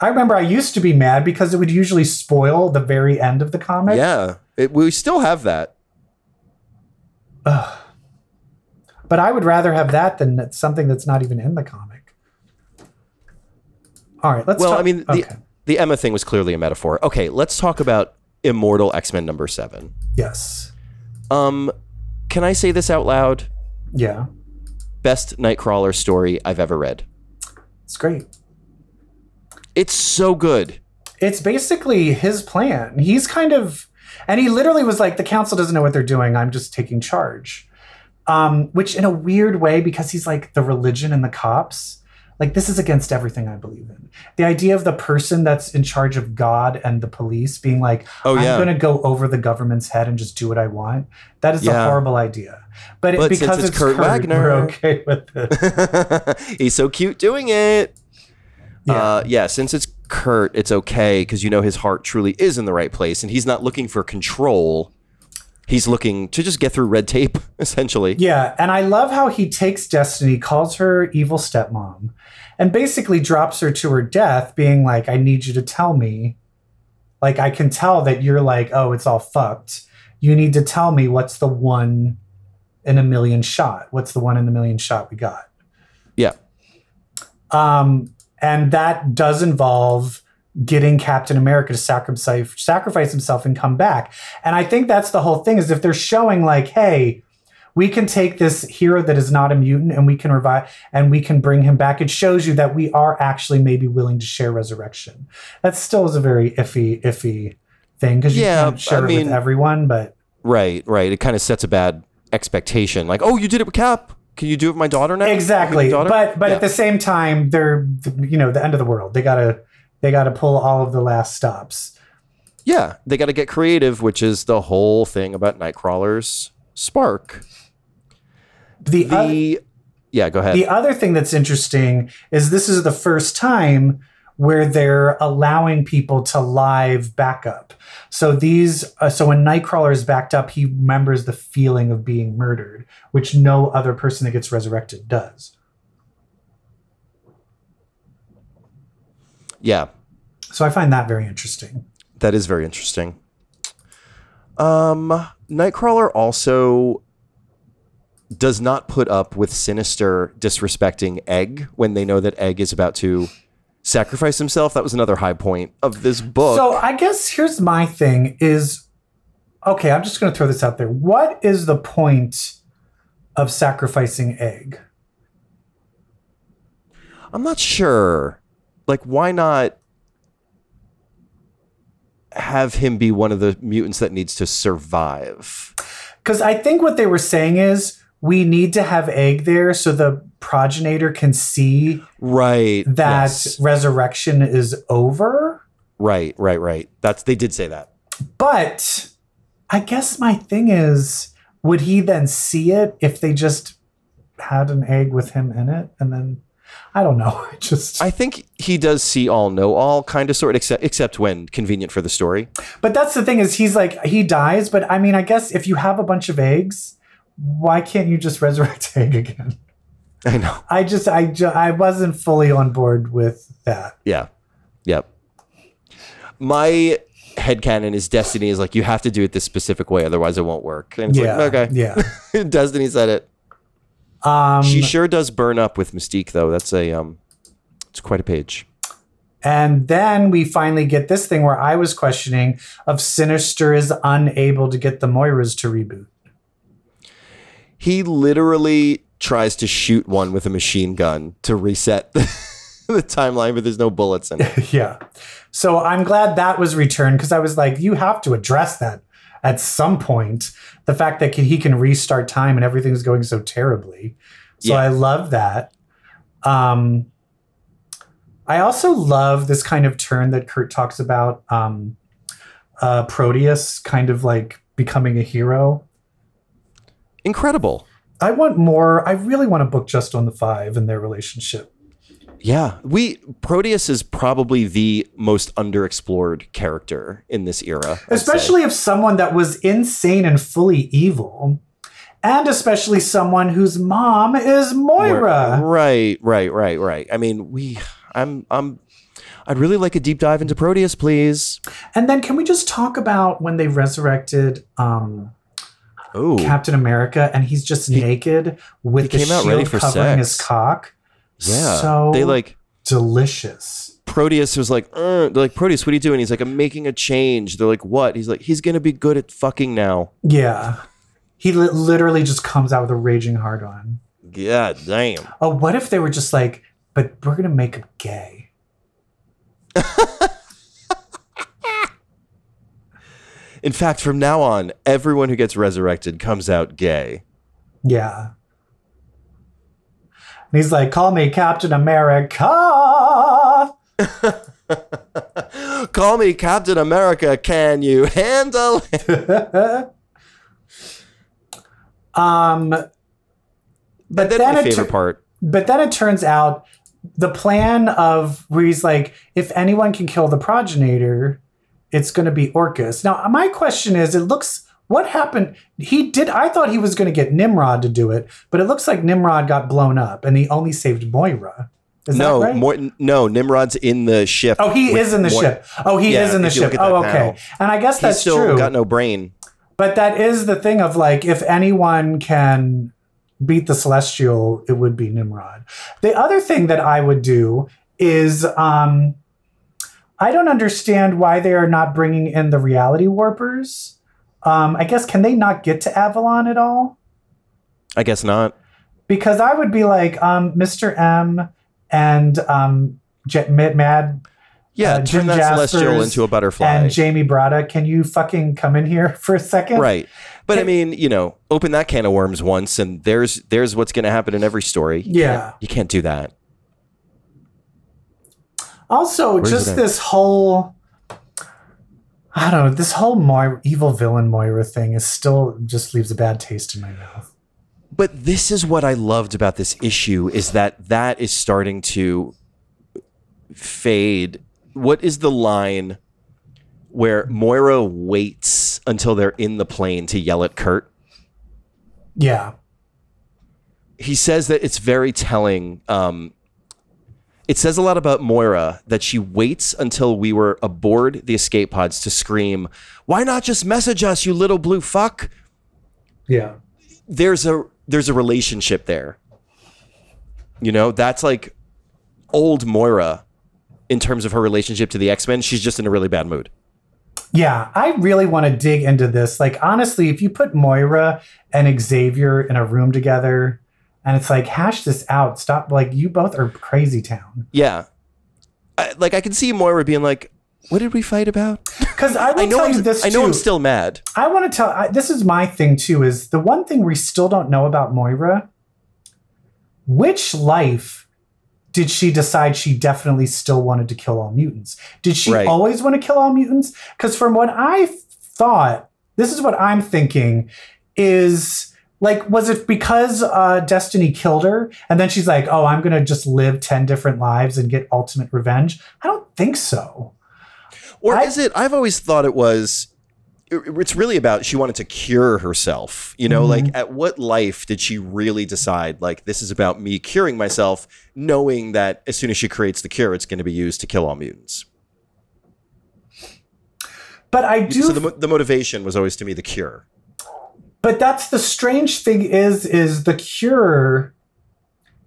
I remember I used to be mad because it would usually spoil the very end of the comic. Yeah. It, we still have that. But I would rather have that than something that's not even in the comic. All right, let's Well, talk- I mean, the, okay. the Emma thing was clearly a metaphor. Okay. Let's talk about Immortal X Men number seven. yes. Um, can I say this out loud? Yeah. Best Nightcrawler story I've ever read. It's great. It's so good. it's basically his plan. He's kind of, and he literally was like, the council doesn't know what they're doing. I'm just taking charge. Um, which in a weird way, because he's like the religion and the cops, like this is against everything I believe in. The idea of the person that's in charge of God and the police being like, Oh, yeah. I'm going to go over the government's head and just do what I want. That is Yeah. a horrible idea. But, But since because it's it's, Kurt Kurt, Wagner- we're okay with it. He's so cute doing it. Yeah. Uh, yeah, since it's Kurt, it's okay because you know his heart truly is in the right place and he's not looking for control. He's looking to just get through red tape, essentially. Yeah, and I love how he takes Destiny, calls her evil stepmom, and basically drops her to her death, being like, I need you to tell me. Like, I can tell that you're like, oh, it's all fucked. You need to tell me what's the one in a million shot. What's the one in the million shot we got? Yeah. Um, and that does involve getting Captain America to sacrifice sacrifice himself and come back. And I think that's the whole thing is if they're showing like, hey, we can take this hero that is not a mutant and we can revive and we can bring him back. It shows you that we are actually maybe willing to share resurrection. That still is a very iffy, iffy thing because you Yeah, can't share I it with everyone. But Right, right. It kind of sets a bad expectation. Like, oh, you did it with Cap. Can you do it with my daughter now? exactly. Daughter? But but Yeah. at the same time, they're you know the end of the world. They gotta they gotta pull all of the last stops. yeah, they got to get creative, which is the whole thing about Nightcrawler's spark. The, The yeah, go ahead. the other thing that's interesting is this is the first time where they're allowing people to live backup. So these, uh, so when Nightcrawler is backed up, he remembers the feeling of being murdered, which no other person that gets resurrected does. Yeah, So I find that very interesting. that is very interesting. Um, Nightcrawler also does not put up with Sinister disrespecting Egg when they know that Egg is about to sacrifice himself. That was another high point of this book. So I guess here's my thing is okay, I'm just going to throw this out there. What is the point of sacrificing egg? I'm not sure. Like, why not have him be one of the mutants that needs to survive? Because I think what they were saying is we need to have egg there so the progenitor can see Right. that yes. resurrection is over. Right. Right. Right. That's they did say that. But I guess my thing is, would he then see it if they just had an egg with him in it? And then I don't know. It just I think he does see all, know all, kind of, sort, except except when convenient for the story. But that's the thing is he's like he dies, but I mean I guess if you have a bunch of eggs, why can't you just resurrect egg again? I know. I just I ju- I wasn't fully on board with that. Yeah. Yep. My head headcanon is Destiny is like, you have to do it this specific way, otherwise it won't work. And it's yeah. like, okay. Yeah. Destiny said it. Um She sure does burn up with Mystique though. That's a um it's quite a page. and then we finally get this thing where I was questioning of Sinister is unable to get the Moiras to reboot. He literally tries to shoot one with a machine gun to reset the, the timeline, but there's no bullets in it. yeah. So I'm glad that was returned because I was like, you have to address that at some point. The fact that he can restart time and everything's going so terribly. So Yeah. I love that. Um, I also love this kind of turn that Kurt talks about. Um, uh, Proteus kind of like becoming a hero. Incredible. I want more. I really want a book just on the five and their relationship. Yeah. We Proteus is probably the most underexplored character in this era. I'd say. especially if someone that was insane and fully evil and especially someone whose mom is moira Right, right, right, right. I mean, we I'm I'm I'd really like a deep dive into Proteus, please. and then can we just talk about when they resurrected um, Oh. captain america and he's just naked with he the came out shield ready for covering his cock yeah. so they like delicious Proteus was like, uh, they're like, Proteus, what are you doing? He's like, I'm making a change. They're like, what? He's like, he's gonna be good at fucking now. yeah he li- literally just comes out with a raging hard on God damn. oh what if they were just like but we're gonna make him gay In fact, from now on, everyone who gets resurrected comes out gay. Yeah. And he's like, call me Captain America. Call me Captain America. Can you handle it? um, but Then my it favorite tur- part. but then it turns out the plan of where he's like, if anyone can kill the progenitor, it's going to be Orchis. Now, my question is, it looks what happened? He did. I thought he was going to get Nimrod to do it, but it looks like Nimrod got blown up, and he only saved Moira. Is no, that right? No, Nimrod's in the ship. Oh, he is in the ship. Oh, he Yeah, is in the if you look ship. Oh, okay. And I guess that's still true. got no brain. But that is the thing of like, if anyone can beat the Celestial, it would be Nimrod. The other thing that I would do is, um, I don't understand why they are not bringing in the reality warpers. Um, I guess can they not get to Avalon at all? I guess not. Because I would be like, um, Mr. M and um, Jet Mad Mad Yeah, Uh, turn Jim that celestial Jaspers into a butterfly. and Jamie Braddock, can you fucking come in here for a second? right. But I mean, you know, open that can of worms once, and there's there's what's going to happen in every story. You Yeah. can't- you can't do that. Also, Where's just this whole I don't know, this whole Moira, evil villain Moira thing is still just leaves a bad taste in my mouth. But this is what I loved about this issue is that that is starting to fade, what is the line where Moira waits until they're in the plane to yell at Kurt? Yeah. he says that it's very telling. Um, it says a lot about Moira that she waits until we were aboard the escape pods to scream, "Why not just message us, you little blue fuck?" Yeah. There's a there's a relationship there. You know, that's like old Moira in terms of her relationship to the X-Men. She's just in a really bad mood. Yeah, I really want to dig into this. Like, honestly, if you put Moira and Xavier in a room together and it's like, hash this out, stop. Like, you both are crazy town. Yeah. I, like I can see Moira being like, "What did we fight about?" Because I I know tell I'm, you this I know too. I'm still mad. I want to tell. I, this is my thing too. Is the one thing we still don't know about Moira? Which life did she decide she definitely still wanted to kill all mutants? Did she Right. always want to kill all mutants? Because from what I thought, this is what I'm thinking is like, was it because uh, Destiny killed her, and then she's like, "Oh, I'm gonna just live ten different lives and get ultimate revenge"? I don't think so. Or I- is it? I've always thought it was. It's really about she wanted to cure herself. You know, like at what life did she really decide, like, this is about me curing myself, knowing that as soon as she creates the cure, it's going to be used to kill all mutants? But I do So the, the motivation was always to me the cure. But that's the strange thing is is the cure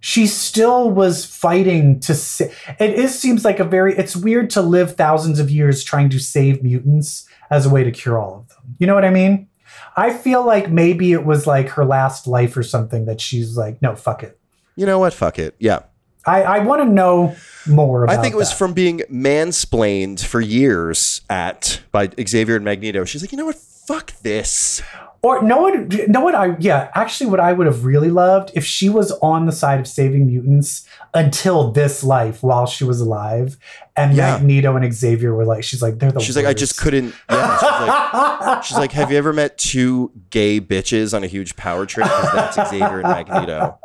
she still was fighting to sa- it is seems like a very it's weird to live thousands of years trying to save mutants as a way to cure all of them. You know what I mean? I feel like maybe it was like her last life or something that she's like, no, fuck it. You know what? Fuck it. Yeah. I, I want to know more about I think it was that. from being mansplained for years at by Xavier and Magneto. She's like, you know what? Fuck this. Or no one, no one. I yeah. Actually, what I would have really loved if she was on the side of saving mutants until this life while she was alive, and Yeah. Magneto and Xavier were like, she's like, they're the. She's like, I just couldn't. Yeah. She's like, She's like, have you ever met two gay bitches on a huge power trip? Because that's Xavier and Magneto.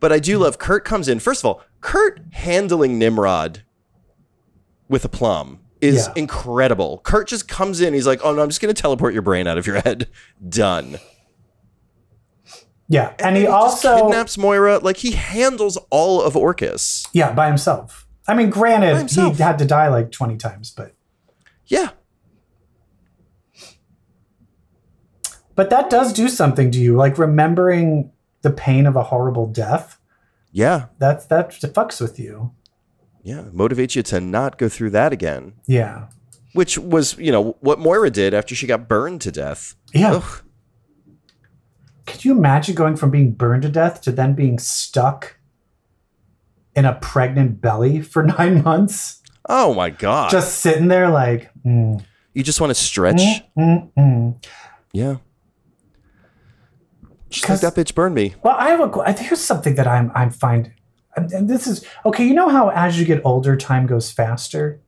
But I do love Kurt comes in. First of all, Kurt handling Nimrod with aplomb is Yeah. incredible. Kurt just comes in. He's like, oh no, I'm just going to teleport your brain out of your head. Done. yeah, and he, just also kidnaps Moira. Like he handles all of Orchis. yeah by himself. I mean, granted, he had to die like twenty times, but Yeah. but that does do something to you, like remembering the pain of a horrible death. Yeah. That's that fucks with you. Yeah. Motivates you to not go through that again. Yeah, which was you know what Moira did after she got burned to death. yeah. Ugh. Could you imagine going from being burned to death to then being stuck in a pregnant belly for nine months? Oh my god! Just sitting there like, mm, you just want to stretch. mm, mm. Yeah. Just 'Cause- like that bitch burned me. Well, I have a. Here's something that I'm I'm find, and and this is okay. You know how as you get older, time goes faster.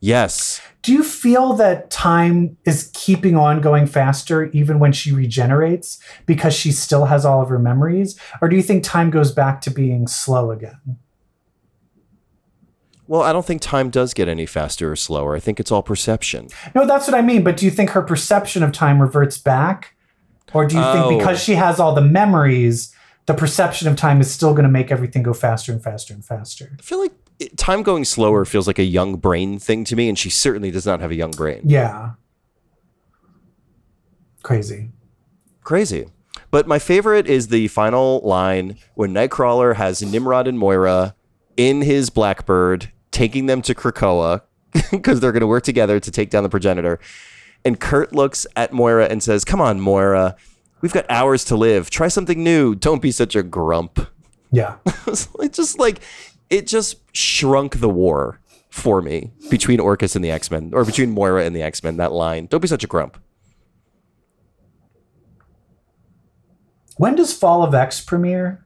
Yes. Do you feel that time is keeping on going faster even when she regenerates because she still has all of her memories, or do you think time goes back to being slow again? Well, I don't think time does get any faster or slower. I think it's all perception. No, that's what I mean. But do you think her perception of time reverts back? Or do you Oh. think because she has all the memories, the perception of time is still going to make everything go faster and faster and faster? I feel like time going slower feels like a young brain thing to me, and she certainly does not have a young brain. Yeah. Crazy. Crazy. But my favorite is the final line when Nightcrawler has Nimrod and Moira in his Blackbird, taking them to Krakoa because they're going to work together to take down the progenitor. And Kurt looks at Moira and says, Come on, Moira. We've got hours to live. Try something new. Don't be such a grump. Yeah. it just like, it just shrunk the war for me between Orchis and the X Men, or between Moira and the X Men. That line. Don't be such a grump. When does Fall of X premiere?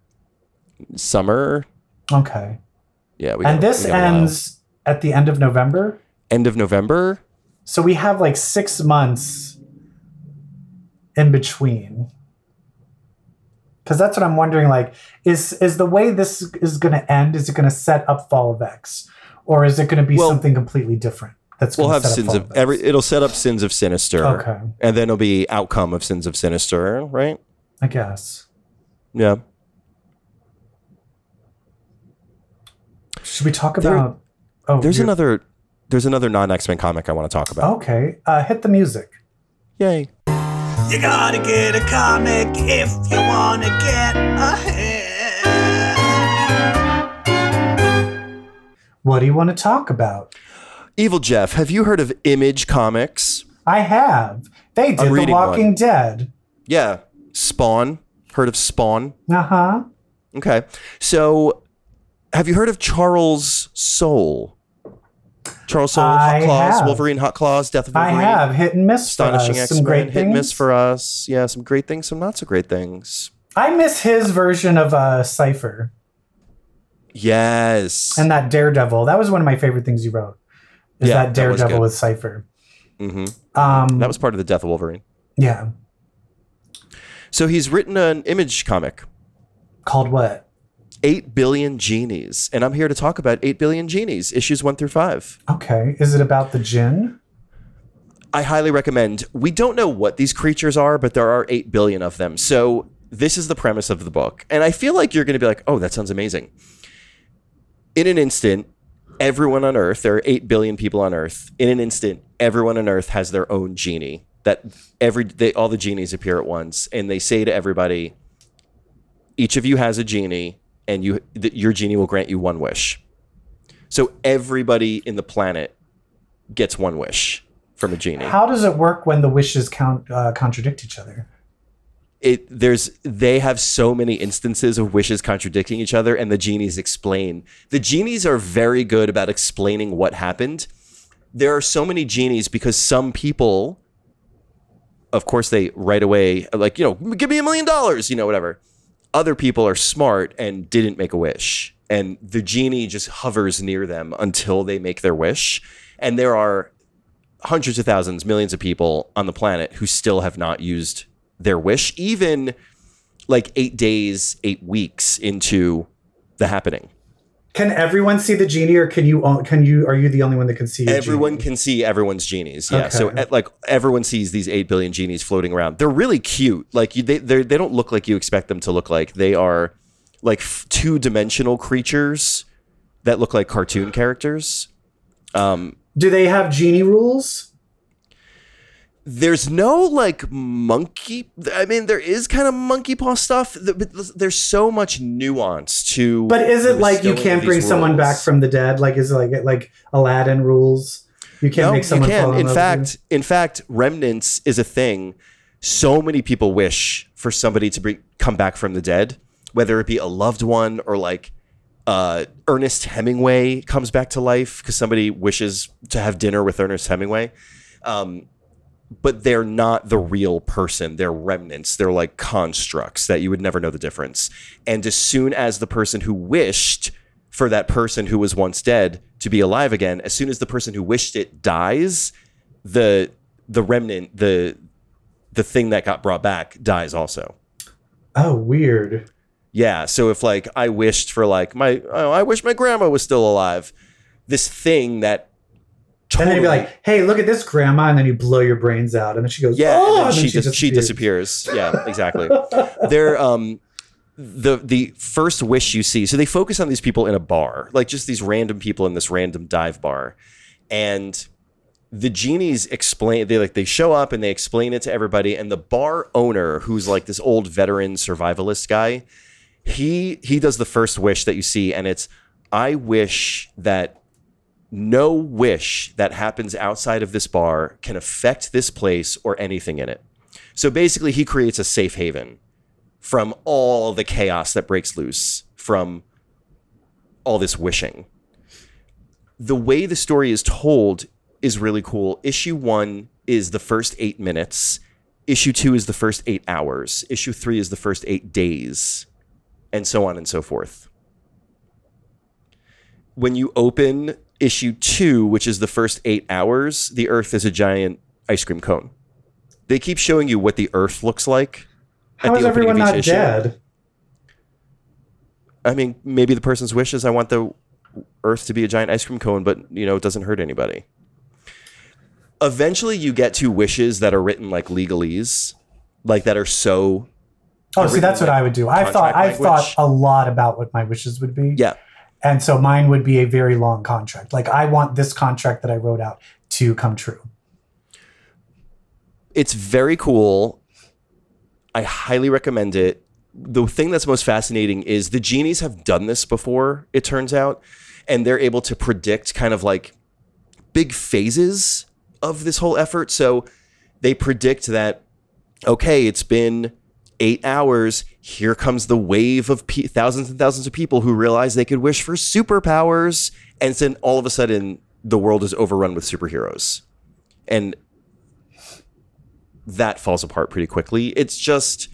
Summer. Okay. Yeah. We And got- this we ends at the end of November. end of November. So we have like six months in between. Because that's what I'm wondering. Like, is is the way this is going to end? Is it going to set up Fall of X, or is it going to be Well- something completely different? That's We'll have sins of X? every. It'll set up sins of sinister. Okay. And then it'll be outcome of sins of sinister, right? I guess. Yeah. Should we talk There- about? oh, There's another. There's another non X Men comic I want to talk about. Okay, uh, hit the music. Yay! You gotta get a comic if you wanna get ahead. What do you want to talk about? Evil Jeff, have you heard of Image Comics? I have. They did The Walking one. Dead. Yeah. Spawn. Heard of Spawn? Uh huh. Okay. So, have you heard of Charles Soule? Charles Soule, Hot Claws, have. Wolverine, Hot Claws, Death of Wolverine. I have hit and miss. for Astonishing us. X Men, hit and miss for us. Yeah, some great things, some not so great things. I miss his version of uh, Cipher Yes. and that Daredevil. That was one of my favorite things you wrote. Is Yeah, that that Daredevil good. with Cipher? Mm-hmm. Um, That was part of the Death of Wolverine. yeah. So he's written an image comic, Called what? 8 Billion Genies. And I'm here to talk about 8 Billion Genies, issues 1 through 5. Okay. Is it about the gin? I highly recommend. We don't know what these creatures are, but there are 8 billion of them. So this is the premise of the book. And I feel like you're going to be like, oh, that sounds amazing. In an instant, everyone on Earth, there are 8 billion people on Earth. In an instant, everyone on Earth has their own genie. That every they, all the genies appear at once, and they say to everybody, each of you has a genie, and you th- your genie will grant you one wish. So everybody in the planet gets one wish from a genie. How does it work when the wishes count uh, contradict each other? it there's they have so many instances of wishes contradicting each other and the genies explain the genies are very good about explaining what happened there are so many genies because some people of course they right away like you know give me a million dollars you know whatever other people are smart and didn't make a wish. And the genie just hovers near them until they make their wish. And there are hundreds of thousands millions of people on the planet who still have not used their wish even like 8 days 8 weeks into the happening Can everyone see the genie, or can you? Can you? Are you the only one that can see? everyone genie? can see everyone's genies yeah so Okay. eh, like everyone sees these 8 billion genies floating around they're really cute like they they're- don't look like you expect them to look like they are like two-dimensional creatures that look like cartoon characters um Do they have genie rules? There's no like monkey i mean there is kind of monkey paw stuff but there's so much nuance to But is it like you can't bring someone back from the dead? Like is it like like Aladdin rules? You can't no make someone. you can in fact in fact remnants is a thing so many people wish for somebody to bring, come back from the dead whether it be a loved one or like uh, Ernest Hemingway comes back to life because somebody wishes to have dinner with Ernest Hemingway. Um, but they're not the real person. They're remnants. They're like constructs that you would never know the difference. And as soon as the person who wished for that person who was once dead to be alive again, as soon as the person who wished it dies, the the remnant, the the thing that got brought back dies also. Oh, weird. Yeah. So if like I wished for like my, oh, I wish my grandma was still alive. This thing that And then you'd be like, "Hey, look at this, grandma," and then you blow your brains out, and then she goes, yeah, "Oh," and then she, dis- she disappears. Yeah, exactly. They're um the the first wish you see. So they focus on these people in a bar, like just these random people in this random dive bar, and the genies explain they like they show up and they explain it to everybody and the bar owner who's like this old veteran survivalist guy he he does the first wish that you see and it's i wish that no wish that happens outside of this bar can affect this place or anything in it so basically he creates a safe haven from all the chaos that breaks loose from all this wishing the way the story is told is really cool. Issue one is the first eight minutes. Issue two is the first eight hours. Issue three is the first eight days, and so on and so forth. When you open issue two, which is the first eight hours, the Earth is a giant ice cream cone. They keep showing you what the Earth looks like. How is everyone not issue. dead? I mean, maybe the person's wish is I want the Earth to be a giant ice cream cone, but you know, it doesn't hurt anybody. Eventually, you get to wishes that are written like legalese, like that are so Oh, see, that's what I would do. I thought I've thought a lot about what my wishes would be. yeah. And so mine would be a very long contract. Like I want this contract that I wrote out to come true. it's very cool. I highly recommend it. The thing that's most fascinating is the genies have done this before, it turns out, and they're able to predict kind of like big phases of this whole effort. So they predict that, okay, it's been eight hours. Here comes the wave of pe- thousands and thousands of people who realize they could wish for superpowers. And then all of a sudden, the world is overrun with superheroes. And that falls apart pretty quickly. It's just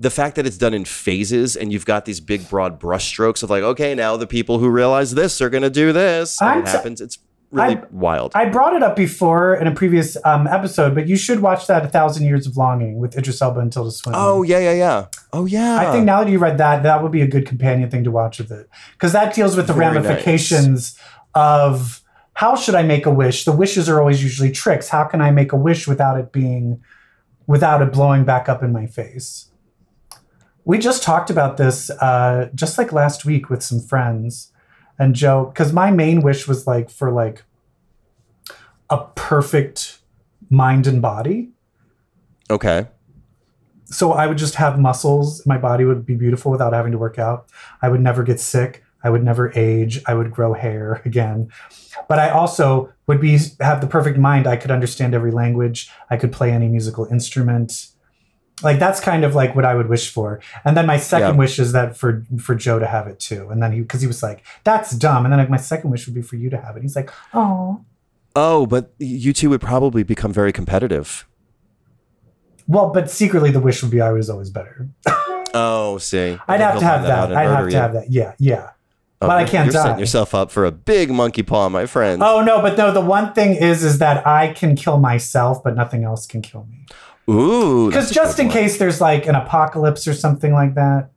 the fact that it's done in phases and you've got these big broad brushstrokes of like, okay, now the people who realize this are going to do this. And I'm it happens. It's really I- wild. I brought it up before in a previous um, episode, but you should watch that A Thousand Years of Longing with Idris Elba and Tilda Swinton. oh, yeah, yeah, yeah. Oh, yeah. I think now that you read that, that would be a good companion thing to watch with it. Because that deals with the Very ramifications of how should I make a wish? The wishes are always usually tricks. How can I make a wish without it being, without it blowing back up in my face? We just talked about this uh, just like last week with some friends and Joe, because my main wish was like for like a perfect mind and body Okay. so I would just have muscles. My body would be beautiful without having to work out. I would never get sick. I would never age. I would grow hair again. But I also would be have the perfect mind. I could understand every language. I could play any musical instrument. Like that's kind of like what I would wish for. And then my second Yeah. wish is that for for Joe to have it too. And then he because he was like, "That's dumb." And then like my second wish would be for you to have it. He's like, "Oh." Oh, but you two would probably become very competitive. Well, but secretly the wish would be I was always better. Oh, see. I'd have to have find that. I'd have to you. have that. Yeah, yeah. Oh, but I can't You're die. setting yourself up for a big monkey paw, my friend. Oh no, but no, the one thing is is that I can kill myself, but nothing else can kill me. Ooh. Because just in one. case there's like an apocalypse or something like that.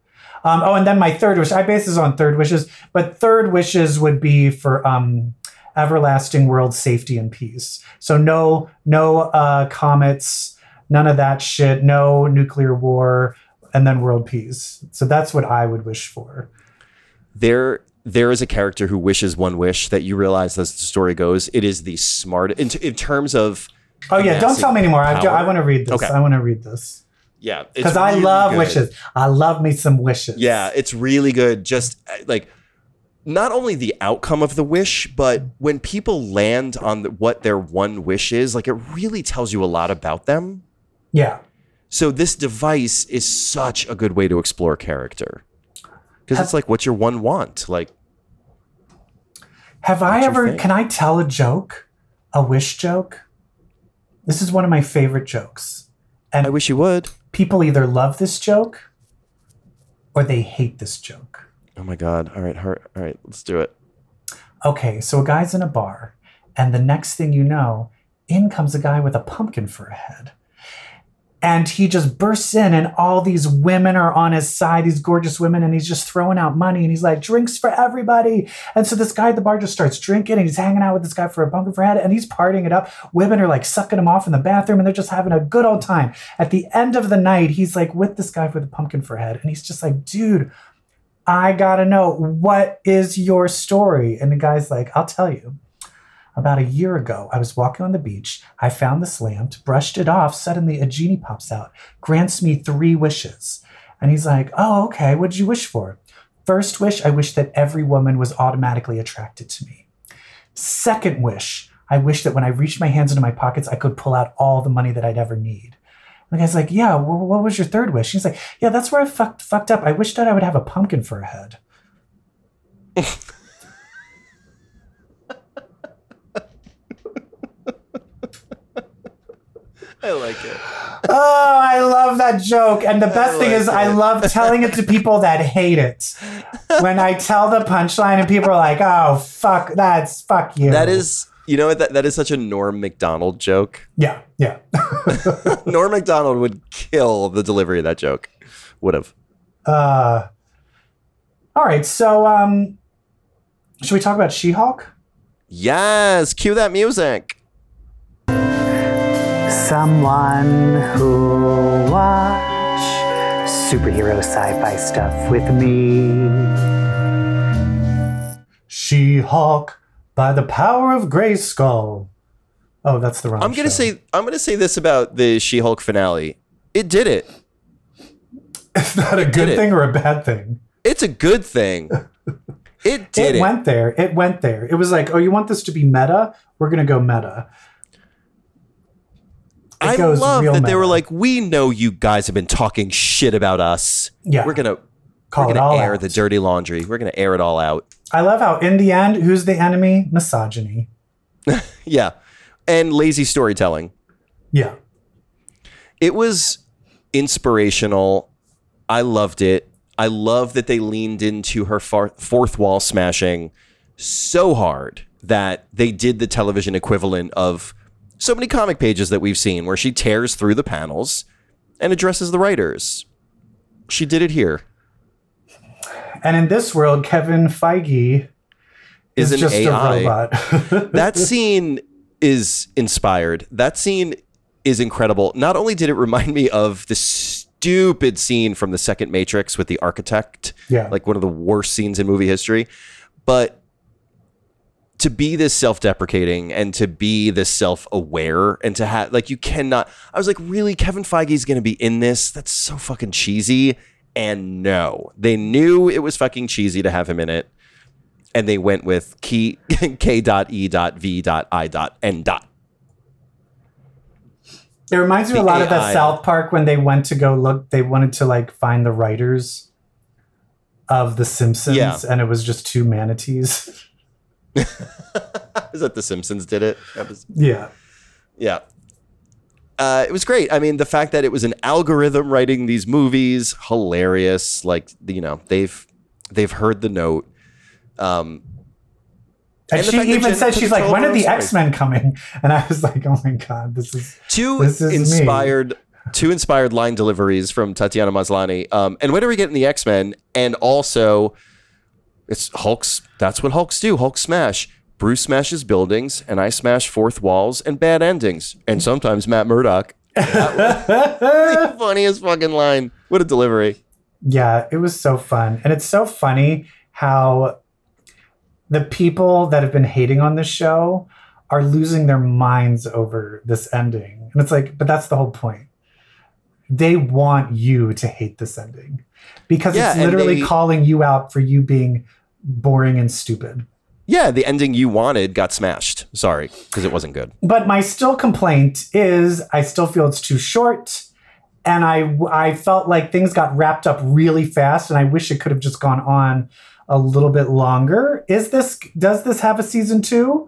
Um, oh, and then my third wish, I base this on third wishes, but third wishes would be for um, everlasting world safety and peace. So no, no uh, comets, none of that shit, no nuclear war, and then world peace. So that's what I would wish for. there there is a character who wishes one wish that you realize as the story goes it is the smart in, in terms of Oh yeah, don't tell me anymore. I. I want to read this. Okay. I want to read this. yeah because I really love good. wishes. I love me some wishes. yeah it's really good just uh, like not only the outcome of the wish but when people land on the, what their one wish is like it really tells you a lot about them yeah. so this device is such a good way to explore character because it's like what's your one want like Have I ever? Can I tell a joke? A wish joke. This is one of my favorite jokes, And i wish you would people either love this joke or they hate this joke. oh my god all right all right let's do it Okay, so a guy's in a bar, and the next thing you know, in comes a guy with a pumpkin for a head. And he just bursts in, and all these women are on his side, these gorgeous women, and he's just throwing out money, and he's like, drinks for everybody. And so this guy at the bar just starts drinking, and he's hanging out with this guy for a pumpkin for head, and he's partying it up. Women are like sucking him off in the bathroom, and they're just having a good old time. At the end of the night, he's like with this guy for a pumpkin for head, and he's just like, dude, I gotta know what is your story? And the guy's like, I'll tell you. About a year ago, I was walking on the beach. I found this lamp, brushed it off. Suddenly, a genie pops out, grants me three wishes. And he's like, Oh, okay. What did you wish for? First wish, I wish that every woman was automatically attracted to me. Second wish, I wish that when I reached my hands into my pockets, I could pull out all the money that I'd ever need. The guy's like, Yeah, wh- what was your third wish? He's like, Yeah, that's where I fucked, fucked up. I wish that I would have a pumpkin for a head. i like it Oh, I love that joke. And the best thing like is, I love telling it to people that hate it. When I tell the punchline and people are like, oh, fuck, that's fuck you. That is, you know what? That, that is such a Norm Macdonald joke. Yeah, yeah. Norm Macdonald would kill the delivery of that joke. Would have. Uh, All right, so um, should we talk about She-Hulk? Yes, cue that music. Someone who'll watch superhero sci-fi stuff with me. She-Hulk by the power of Grayskull. Oh, that's the wrong. I'm gonna show. say I'm gonna say this about the She-Hulk finale. It did it. is that a did good it. thing or a bad thing? It's a good thing. It did it, it. went there. It went there. It was like, oh, you want this to be meta? We're gonna go meta. I love that they were like, we know you guys have been talking shit about us. Yeah. We're gonna Call we're gonna air out. the dirty laundry. We're gonna air it all out. I love how in the end, who's the enemy? Misogyny. Yeah. And lazy storytelling. Yeah. It was inspirational. I loved it. I love that they leaned into her far- fourth wall smashing so hard that they did the television equivalent of so many comic pages that we've seen where she tears through the panels and addresses the writers. She did it here. And in this world, Kevin Feige Is is, an just AI. a robot. that scene is inspired. That scene is incredible. Not only did it remind me of the stupid scene from the second Matrix with the architect, Yeah. like one of the worst scenes in movie history, but to be this self-deprecating and to be this self-aware and to have like you cannot I was like really Kevin Feige's going to be in this that's so fucking cheesy and no they knew it was fucking cheesy to have him in it and they went with key k dot e dot v dot i dot n dot It reminds me a lot of AI. that South Park when they went to go look. They wanted to like find the writers of The Simpsons, Yeah. and it was just two manatees. is that the simpsons did it was yeah, Yeah. Uh, it was great. I mean, the fact that it was an algorithm writing these movies, hilarious. Like, you know, they've they've heard the note. Um, and, And she even said she's like, "When are the X Men coming?" And I was like, "Oh my god, this is two This is me. inspired two inspired line deliveries from Tatiana Maslany. Um, and when are we getting the X Men? And also, it's Hulk's. That's what Hulks do. Hulk smash. Bruce smashes buildings, and I smash fourth walls and bad endings, and sometimes Matt Murdock. the funniest fucking line. What a delivery. yeah." It was so fun, and it's so funny how the people that have been hating on this show are losing their minds over this ending, and it's like, but that's the whole point. They want you to hate this ending because Yeah, it's literally they- calling you out for you being boring and stupid. Yeah, the ending you wanted got smashed. Sorry, because it wasn't good. But my still complaint is I still feel it's too short. And I, I felt like things got wrapped up really fast, and I wish it could have just gone on a little bit longer. Is this does this have a season two?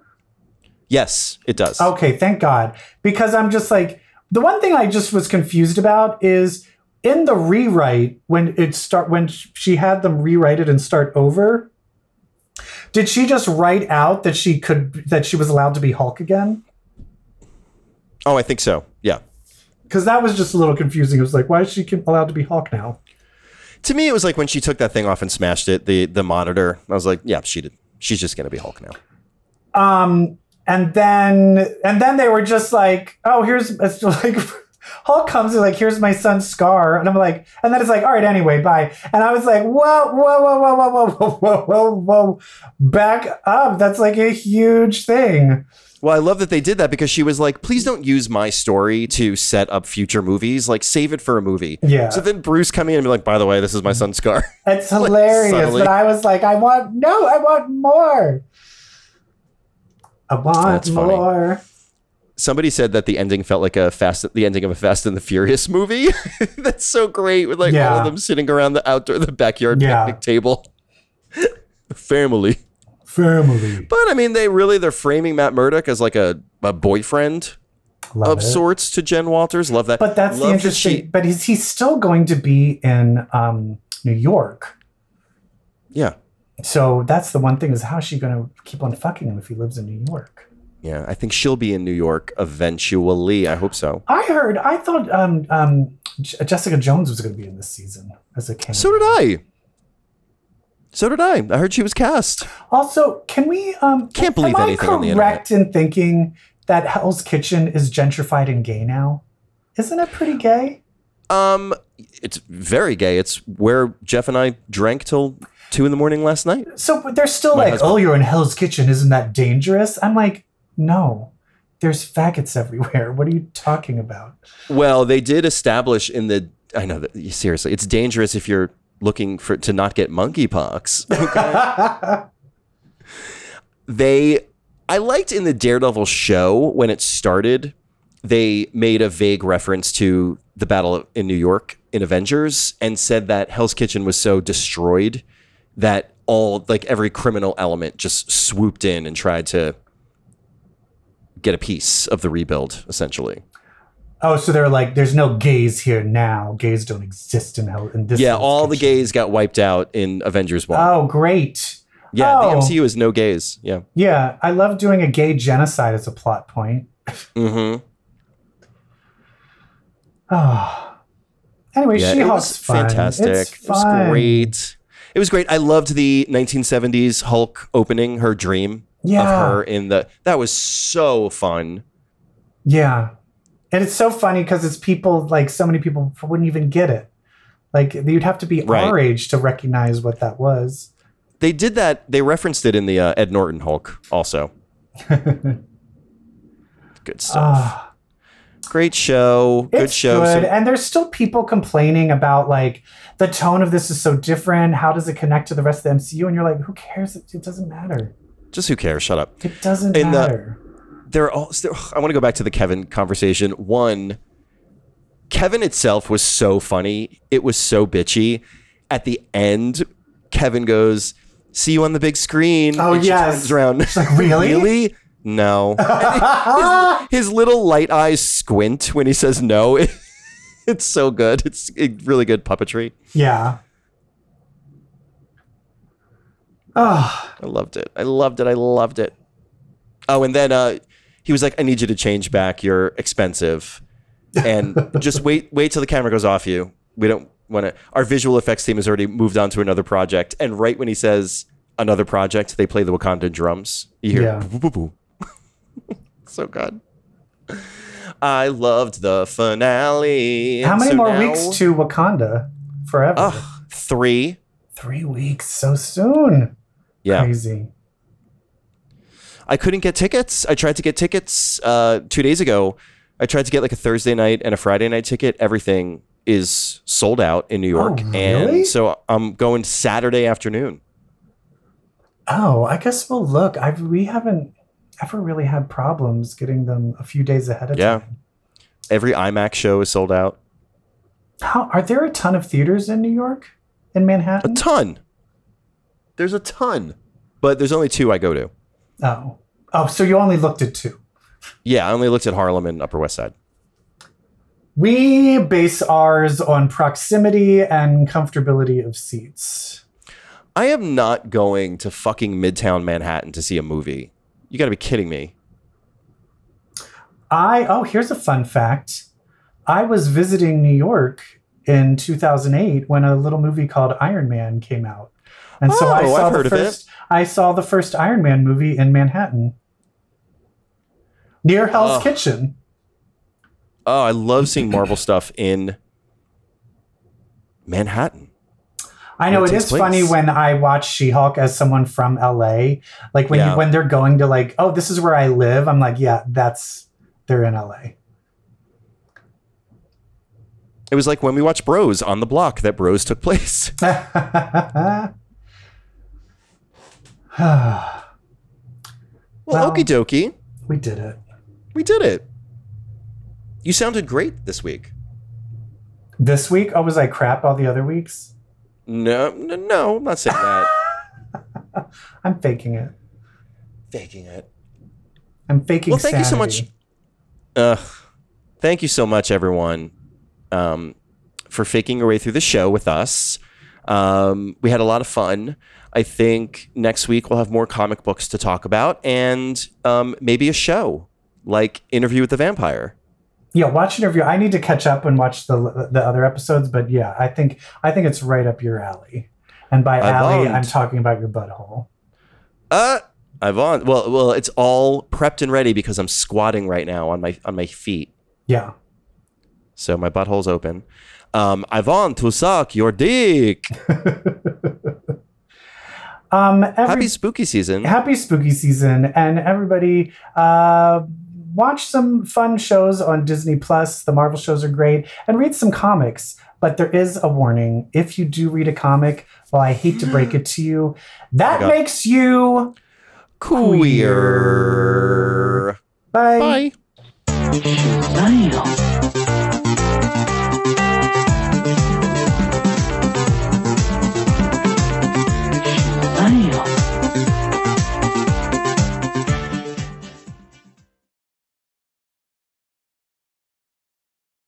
Yes, it does. Okay, thank God. Because I'm just like the one thing I just was confused about is in the rewrite when it start when she had them rewrite it and start over. Did she just write out that she could that she was allowed to be Hulk again? Oh, I think so. Yeah. Because that was just a little confusing. It was like, why is she allowed to be Hulk now? To me, it was like when she took that thing off and smashed it, the the monitor. I was like, yeah, she did. She's just gonna be Hulk now. Um, and then and then they were just like, oh, here's it's just like Hulk comes and like, here's my son's scar, and I'm like, and then it's like, all right, anyway, bye. And I was like, whoa, whoa, whoa, whoa, whoa, whoa, whoa, whoa, whoa, back up. That's like a huge thing. Well, I love that they did that because she was like, please don't use my story to set up future movies. Like, save it for a movie. Yeah. So then Bruce coming in and be like, by the way, this is my son's scar. It's hilarious, subtly. but I was like, I want no, I want more. I want That's funny. Somebody said that the ending felt like a fast, the ending of a Fast and the Furious movie. That's so great with like all of them sitting around the outdoor, the backyard Yeah. picnic table. Family. Family. But I mean, they really they're framing Matt Murdock as like a, a boyfriend Love of it. sorts to Jen Walters. Love that. But that's Love the that interesting. she- but is he still going to be in um, New York. yeah, So that's the one thing is how is she going to keep on fucking him if he lives in New York? yeah. I think she'll be in New York eventually. I hope so. I heard. I thought um, um, J- Jessica Jones was going to be in this season as a king. So did I. So did I. I heard she was cast. Also, can we um Can't believe am anything I on the correct in thinking that Hell's Kitchen is gentrified and gay now? Isn't it pretty gay? Um, it's very gay. It's where Jeff and I drank till two in the morning last night. So but they're still My like, husband. "Oh, you're in Hell's Kitchen. Isn't that dangerous?" I'm like, "No. There's faggots everywhere. What are you talking about?" Well, they did establish in the. I know that seriously, it's dangerous if you're looking for to not get monkeypox. they, I liked in the Daredevil show when it started, they made a vague reference to the battle in New York in Avengers and said that Hell's Kitchen was so destroyed that all like every criminal element just swooped in and tried to get a piece of the rebuild essentially. Oh, so they're like, "There's no gays here now. Gays don't exist in Hell." In this Yeah, all the gays got wiped out in Avengers 1. Oh, great. yeah, oh. the MCU is no gays. Yeah. Yeah, I love doing a gay genocide as a plot point. Mm-hmm. Oh. Anyway, Yeah, She-Hulk's was fantastic. It's It was great. It was great. I loved the 1970s Hulk opening, her dream Yeah. of her in the. That was so fun. Yeah. And it's so funny because it's people like so many people wouldn't even get it. Like you'd have to be Right. our age to recognize what that was. They did that. They referenced it in the uh, Ed Norton Hulk also. Good stuff. Ah, Great show. Good it's show. good. Some- and there's still people complaining about like the tone of this is so different. How does it connect to the rest of the MCU? And you're like, who cares? It, it doesn't matter. just who cares? Shut up. It doesn't In the- matter. there are all there, I want to go back to the Kevin conversation. One, Kevin itself was so funny. It was so bitchy. At the end, Kevin goes, "See you on the big screen." Oh, and she turns around. She's like, really? really? No. his, his little light eyes squint when he says no. it's so good. It's it- really good puppetry. Yeah. Oh, I loved it. I loved it. I loved it. Oh, and then uh, he was like, "I need you to change back. You're expensive, and just wait, wait till the camera goes off you. We don't want to. Our visual effects team has already moved on to another project, and right when he says another project, they play the Wakanda drums. You hear, Yeah. boo, boo, boo, boo. So good. I loved the finale. how many so more now- weeks to Wakanda? Forever. Three. Three weeks, so soon. Yeah. Crazy. I couldn't get tickets. I tried to get tickets uh, two days ago. I tried to get like a Thursday night and a Friday night ticket. Everything is sold out in New York, Oh, really? and so I'm going Saturday afternoon. Oh, I guess we'll look. I we haven't ever really had problems getting them a few days ahead of Yeah. time. Every IMAX show is sold out. How are there a ton of theaters in New York? In Manhattan? A ton. There's a ton, but there's only two I go to. oh. Oh, so you only looked at two. Yeah, I only looked at Harlem and Upper West Side. We base ours on proximity and comfortability of seats. I am not going to fucking Midtown Manhattan to see a movie. You got to be kidding me. I oh, here's a fun fact. I was visiting New York in 2008 when a little movie called Iron Man came out. And so I Oh, saw I've the first I saw the first Iron Man movie in Manhattan. Near Hell's Ugh. Kitchen. Oh, I love seeing Marvel stuff in Manhattan. I know it is it it takes is funny when I watch She-Hulk as someone from LA. Like when Yeah. you, when they're going to like, oh, this is where I live. I'm like, yeah, that's they're in LA. It was like when we watched Bros on the block that Bros took place. Well, Well- okie dokie. we did it. We did it. You sounded great this week. This week, oh, was I crap all the other weeks? No, no, no I'm not saying that. I'm faking it. Faking it. I'm faking. It. Well, thank you so much. sanity. Uh, thank you so much, everyone, um, for faking your way through the show with us. Um, we had a lot of fun. I think next week we'll have more comic books to talk about and um, maybe a show like Interview with the Vampire. Yeah, watch an interview. I need to catch up and watch the the other episodes, but yeah, I think I think it's right up your alley. And by I alley, won't. I'm talking about your butthole. Uh, Yvonne. Well, well, it's all prepped and ready because I'm squatting right now on my on my feet, Yeah. so my butthole's open. Um, Yvonne, to suck your dick. Um, every, Happy spooky season. happy spooky season and everybody uh watch some fun shows on disney plus the marvel shows are great and read some comics but there is a warning if you do read a comic well i hate to break it to you that God. makes you Queer. bye Bye. Shazam!